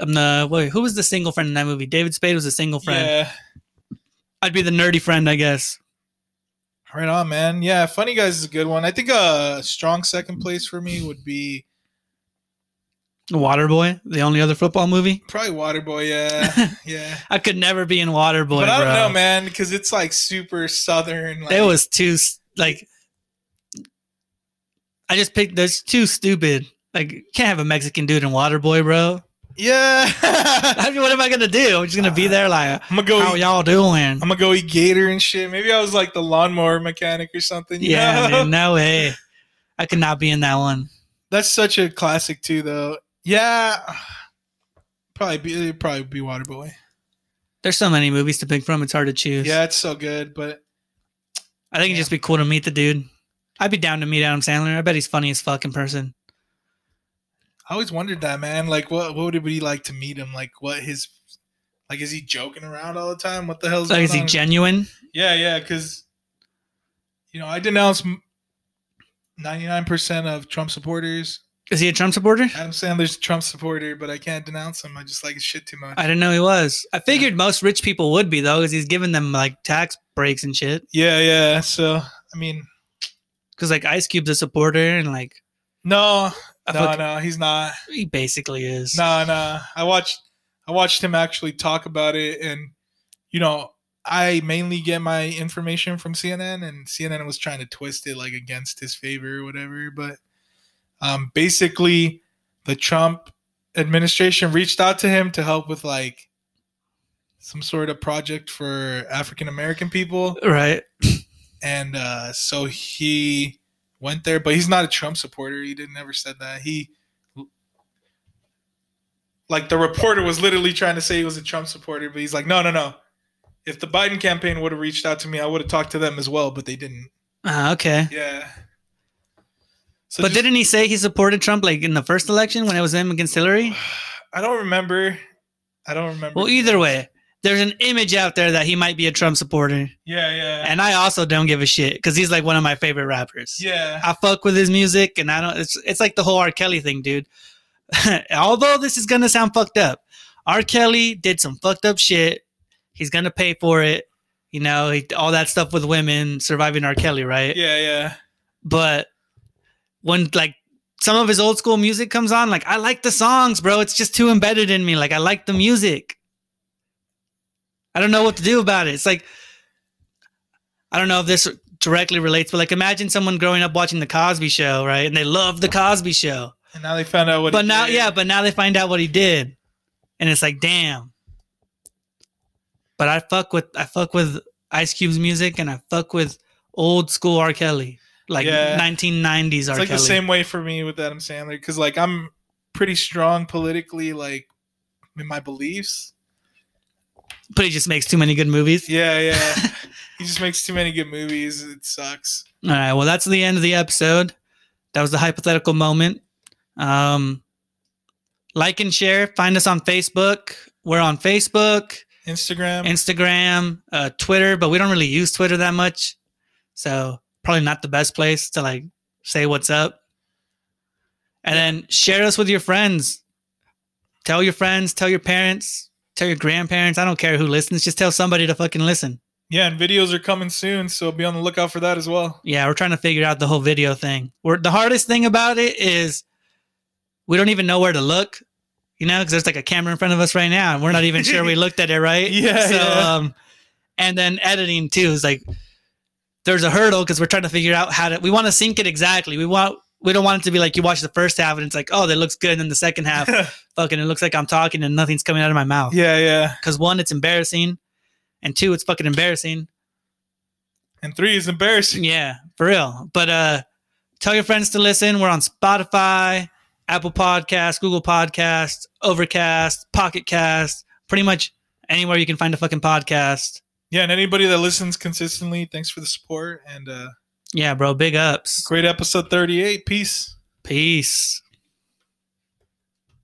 I'm the wait. Who was the single friend in that movie? David Spade was a single friend. Yeah. I'd be the nerdy friend, I guess. Right on, man. Yeah, Funny Guys is a good one. I think a strong second place for me would be Waterboy, the only other football movie. probably Waterboy. Yeah, *laughs* yeah. I could never be in Waterboy, but I don't bro. know, man, because it's like super southern. Like, It was too like. I just picked. There's too stupid. Like, can't have a Mexican dude in Waterboy, bro. Yeah. I mean, what am I gonna do? I'm just gonna be there like, *laughs* I'm gonna go. how eat, y'all doing? I'm gonna go eat gator and shit. Maybe I was like the lawnmower mechanic or something. Yeah, man, no way. I could not be in that one. That's such a classic too, though. Yeah, probably be it'd probably be Waterboy. There's so many movies to pick from. It's hard to choose. Yeah, it's so good, but I think it'd just be cool to meet the dude. I'd be down to meet Adam Sandler. I bet he's funny as fuck in person. I always wondered that, man. Like, what what would it be like to meet him? Like, what his like is he joking around all the time? What the hell's Like, is he on? genuine? yeah, yeah, because you know I denounce ninety nine percent of Trump supporters. Is he a Trump supporter? Adam Sandler's a Trump supporter, but I can't denounce him. I just like his shit too much. I didn't know he was. I figured most rich people would be though, because he's giving them like tax breaks and shit. yeah, yeah. So I mean, Because like Ice Cube's a supporter, and like no, no, fuck- no, he's not. he basically is. No, no. I watched I watched him actually talk about it and you know, I mainly get my information from CNN and CNN was trying to twist it like against his favor or whatever, but um basically the Trump administration reached out to him to help with like some sort of project for African American people Right. and uh so he went there but he's not a trump supporter. He didn't ever said that. He like the reporter was literally trying to say he was a trump supporter but he's like no no no. If the biden campaign would have reached out to me i would have talked to them as well but they didn't. Ah, okay. yeah. So but just- didn't he say he supported Trump like in the first election when it was him against Hillary? *sighs* i don't remember. I don't remember. Well, either way, there's an image out there that he might be a Trump supporter, yeah yeah and I also don't give a shit because he's like one of my favorite rappers. yeah I fuck with his music, and I don't. It's it's like the whole R. Kelly thing, dude. *laughs* Although this is gonna sound fucked up, R. Kelly did some fucked up shit. He's gonna pay for it. You know, he, all that stuff with women surviving R. Kelly, right? yeah yeah But when like some of his old school music comes on, like I like the songs, bro. It's just too embedded in me. Like I like the music. I don't know what to do about it. It's like I don't know if this directly relates, but like imagine someone growing up watching the Cosby Show, right? And they love the Cosby Show, and now they found out what but now, did. yeah, but now they find out what he did, and it's like, damn. But I fuck with I fuck with Ice Cube's music, and I fuck with old school R. Kelly, like Yeah. 1990s it's R. like Kelly. the same way for me with Adam Sandler because like I'm pretty strong politically, like in my beliefs. But he just makes too many good movies. Yeah, yeah. he just makes too many good movies. It sucks. All right, well, that's the end of the episode. That was the hypothetical moment. Um, like and share. Find us on Facebook. We're on Facebook, Instagram. Instagram, uh, Twitter, but we don't really use Twitter that much, so probably not the best place to like say what's up. And then share us with your friends. Tell your friends. Tell your parents. Tell your grandparents. I don't care who listens. Just tell somebody to fucking listen. yeah, and videos are coming soon, so be on the lookout for that as well. Yeah, we're trying to figure out the whole video thing. We're, the hardest thing about it is we don't even know where to look, you know, because there's like a camera in front of us right now, and we're not even sure we *laughs* looked at it right. Yeah, So, yeah. um, and then editing too is like there's a hurdle because we're trying to figure out how to. We want to sync it exactly. We want. We don't want it to be like you watch the first half and it's like, oh, that looks good, and then the second half, *laughs* fucking, it looks like I'm talking and nothing's coming out of my mouth. yeah, yeah. Because one, it's embarrassing, and two, it's fucking embarrassing. And three is embarrassing. Yeah, for real. But uh tell your friends to listen. We're on Spotify, Apple Podcasts, Google Podcasts, Overcast, Pocket Cast, pretty much anywhere you can find a fucking podcast. Yeah, and anybody that listens consistently, thanks for the support. And uh Yeah, bro, big ups. great episode 38. Peace. Peace.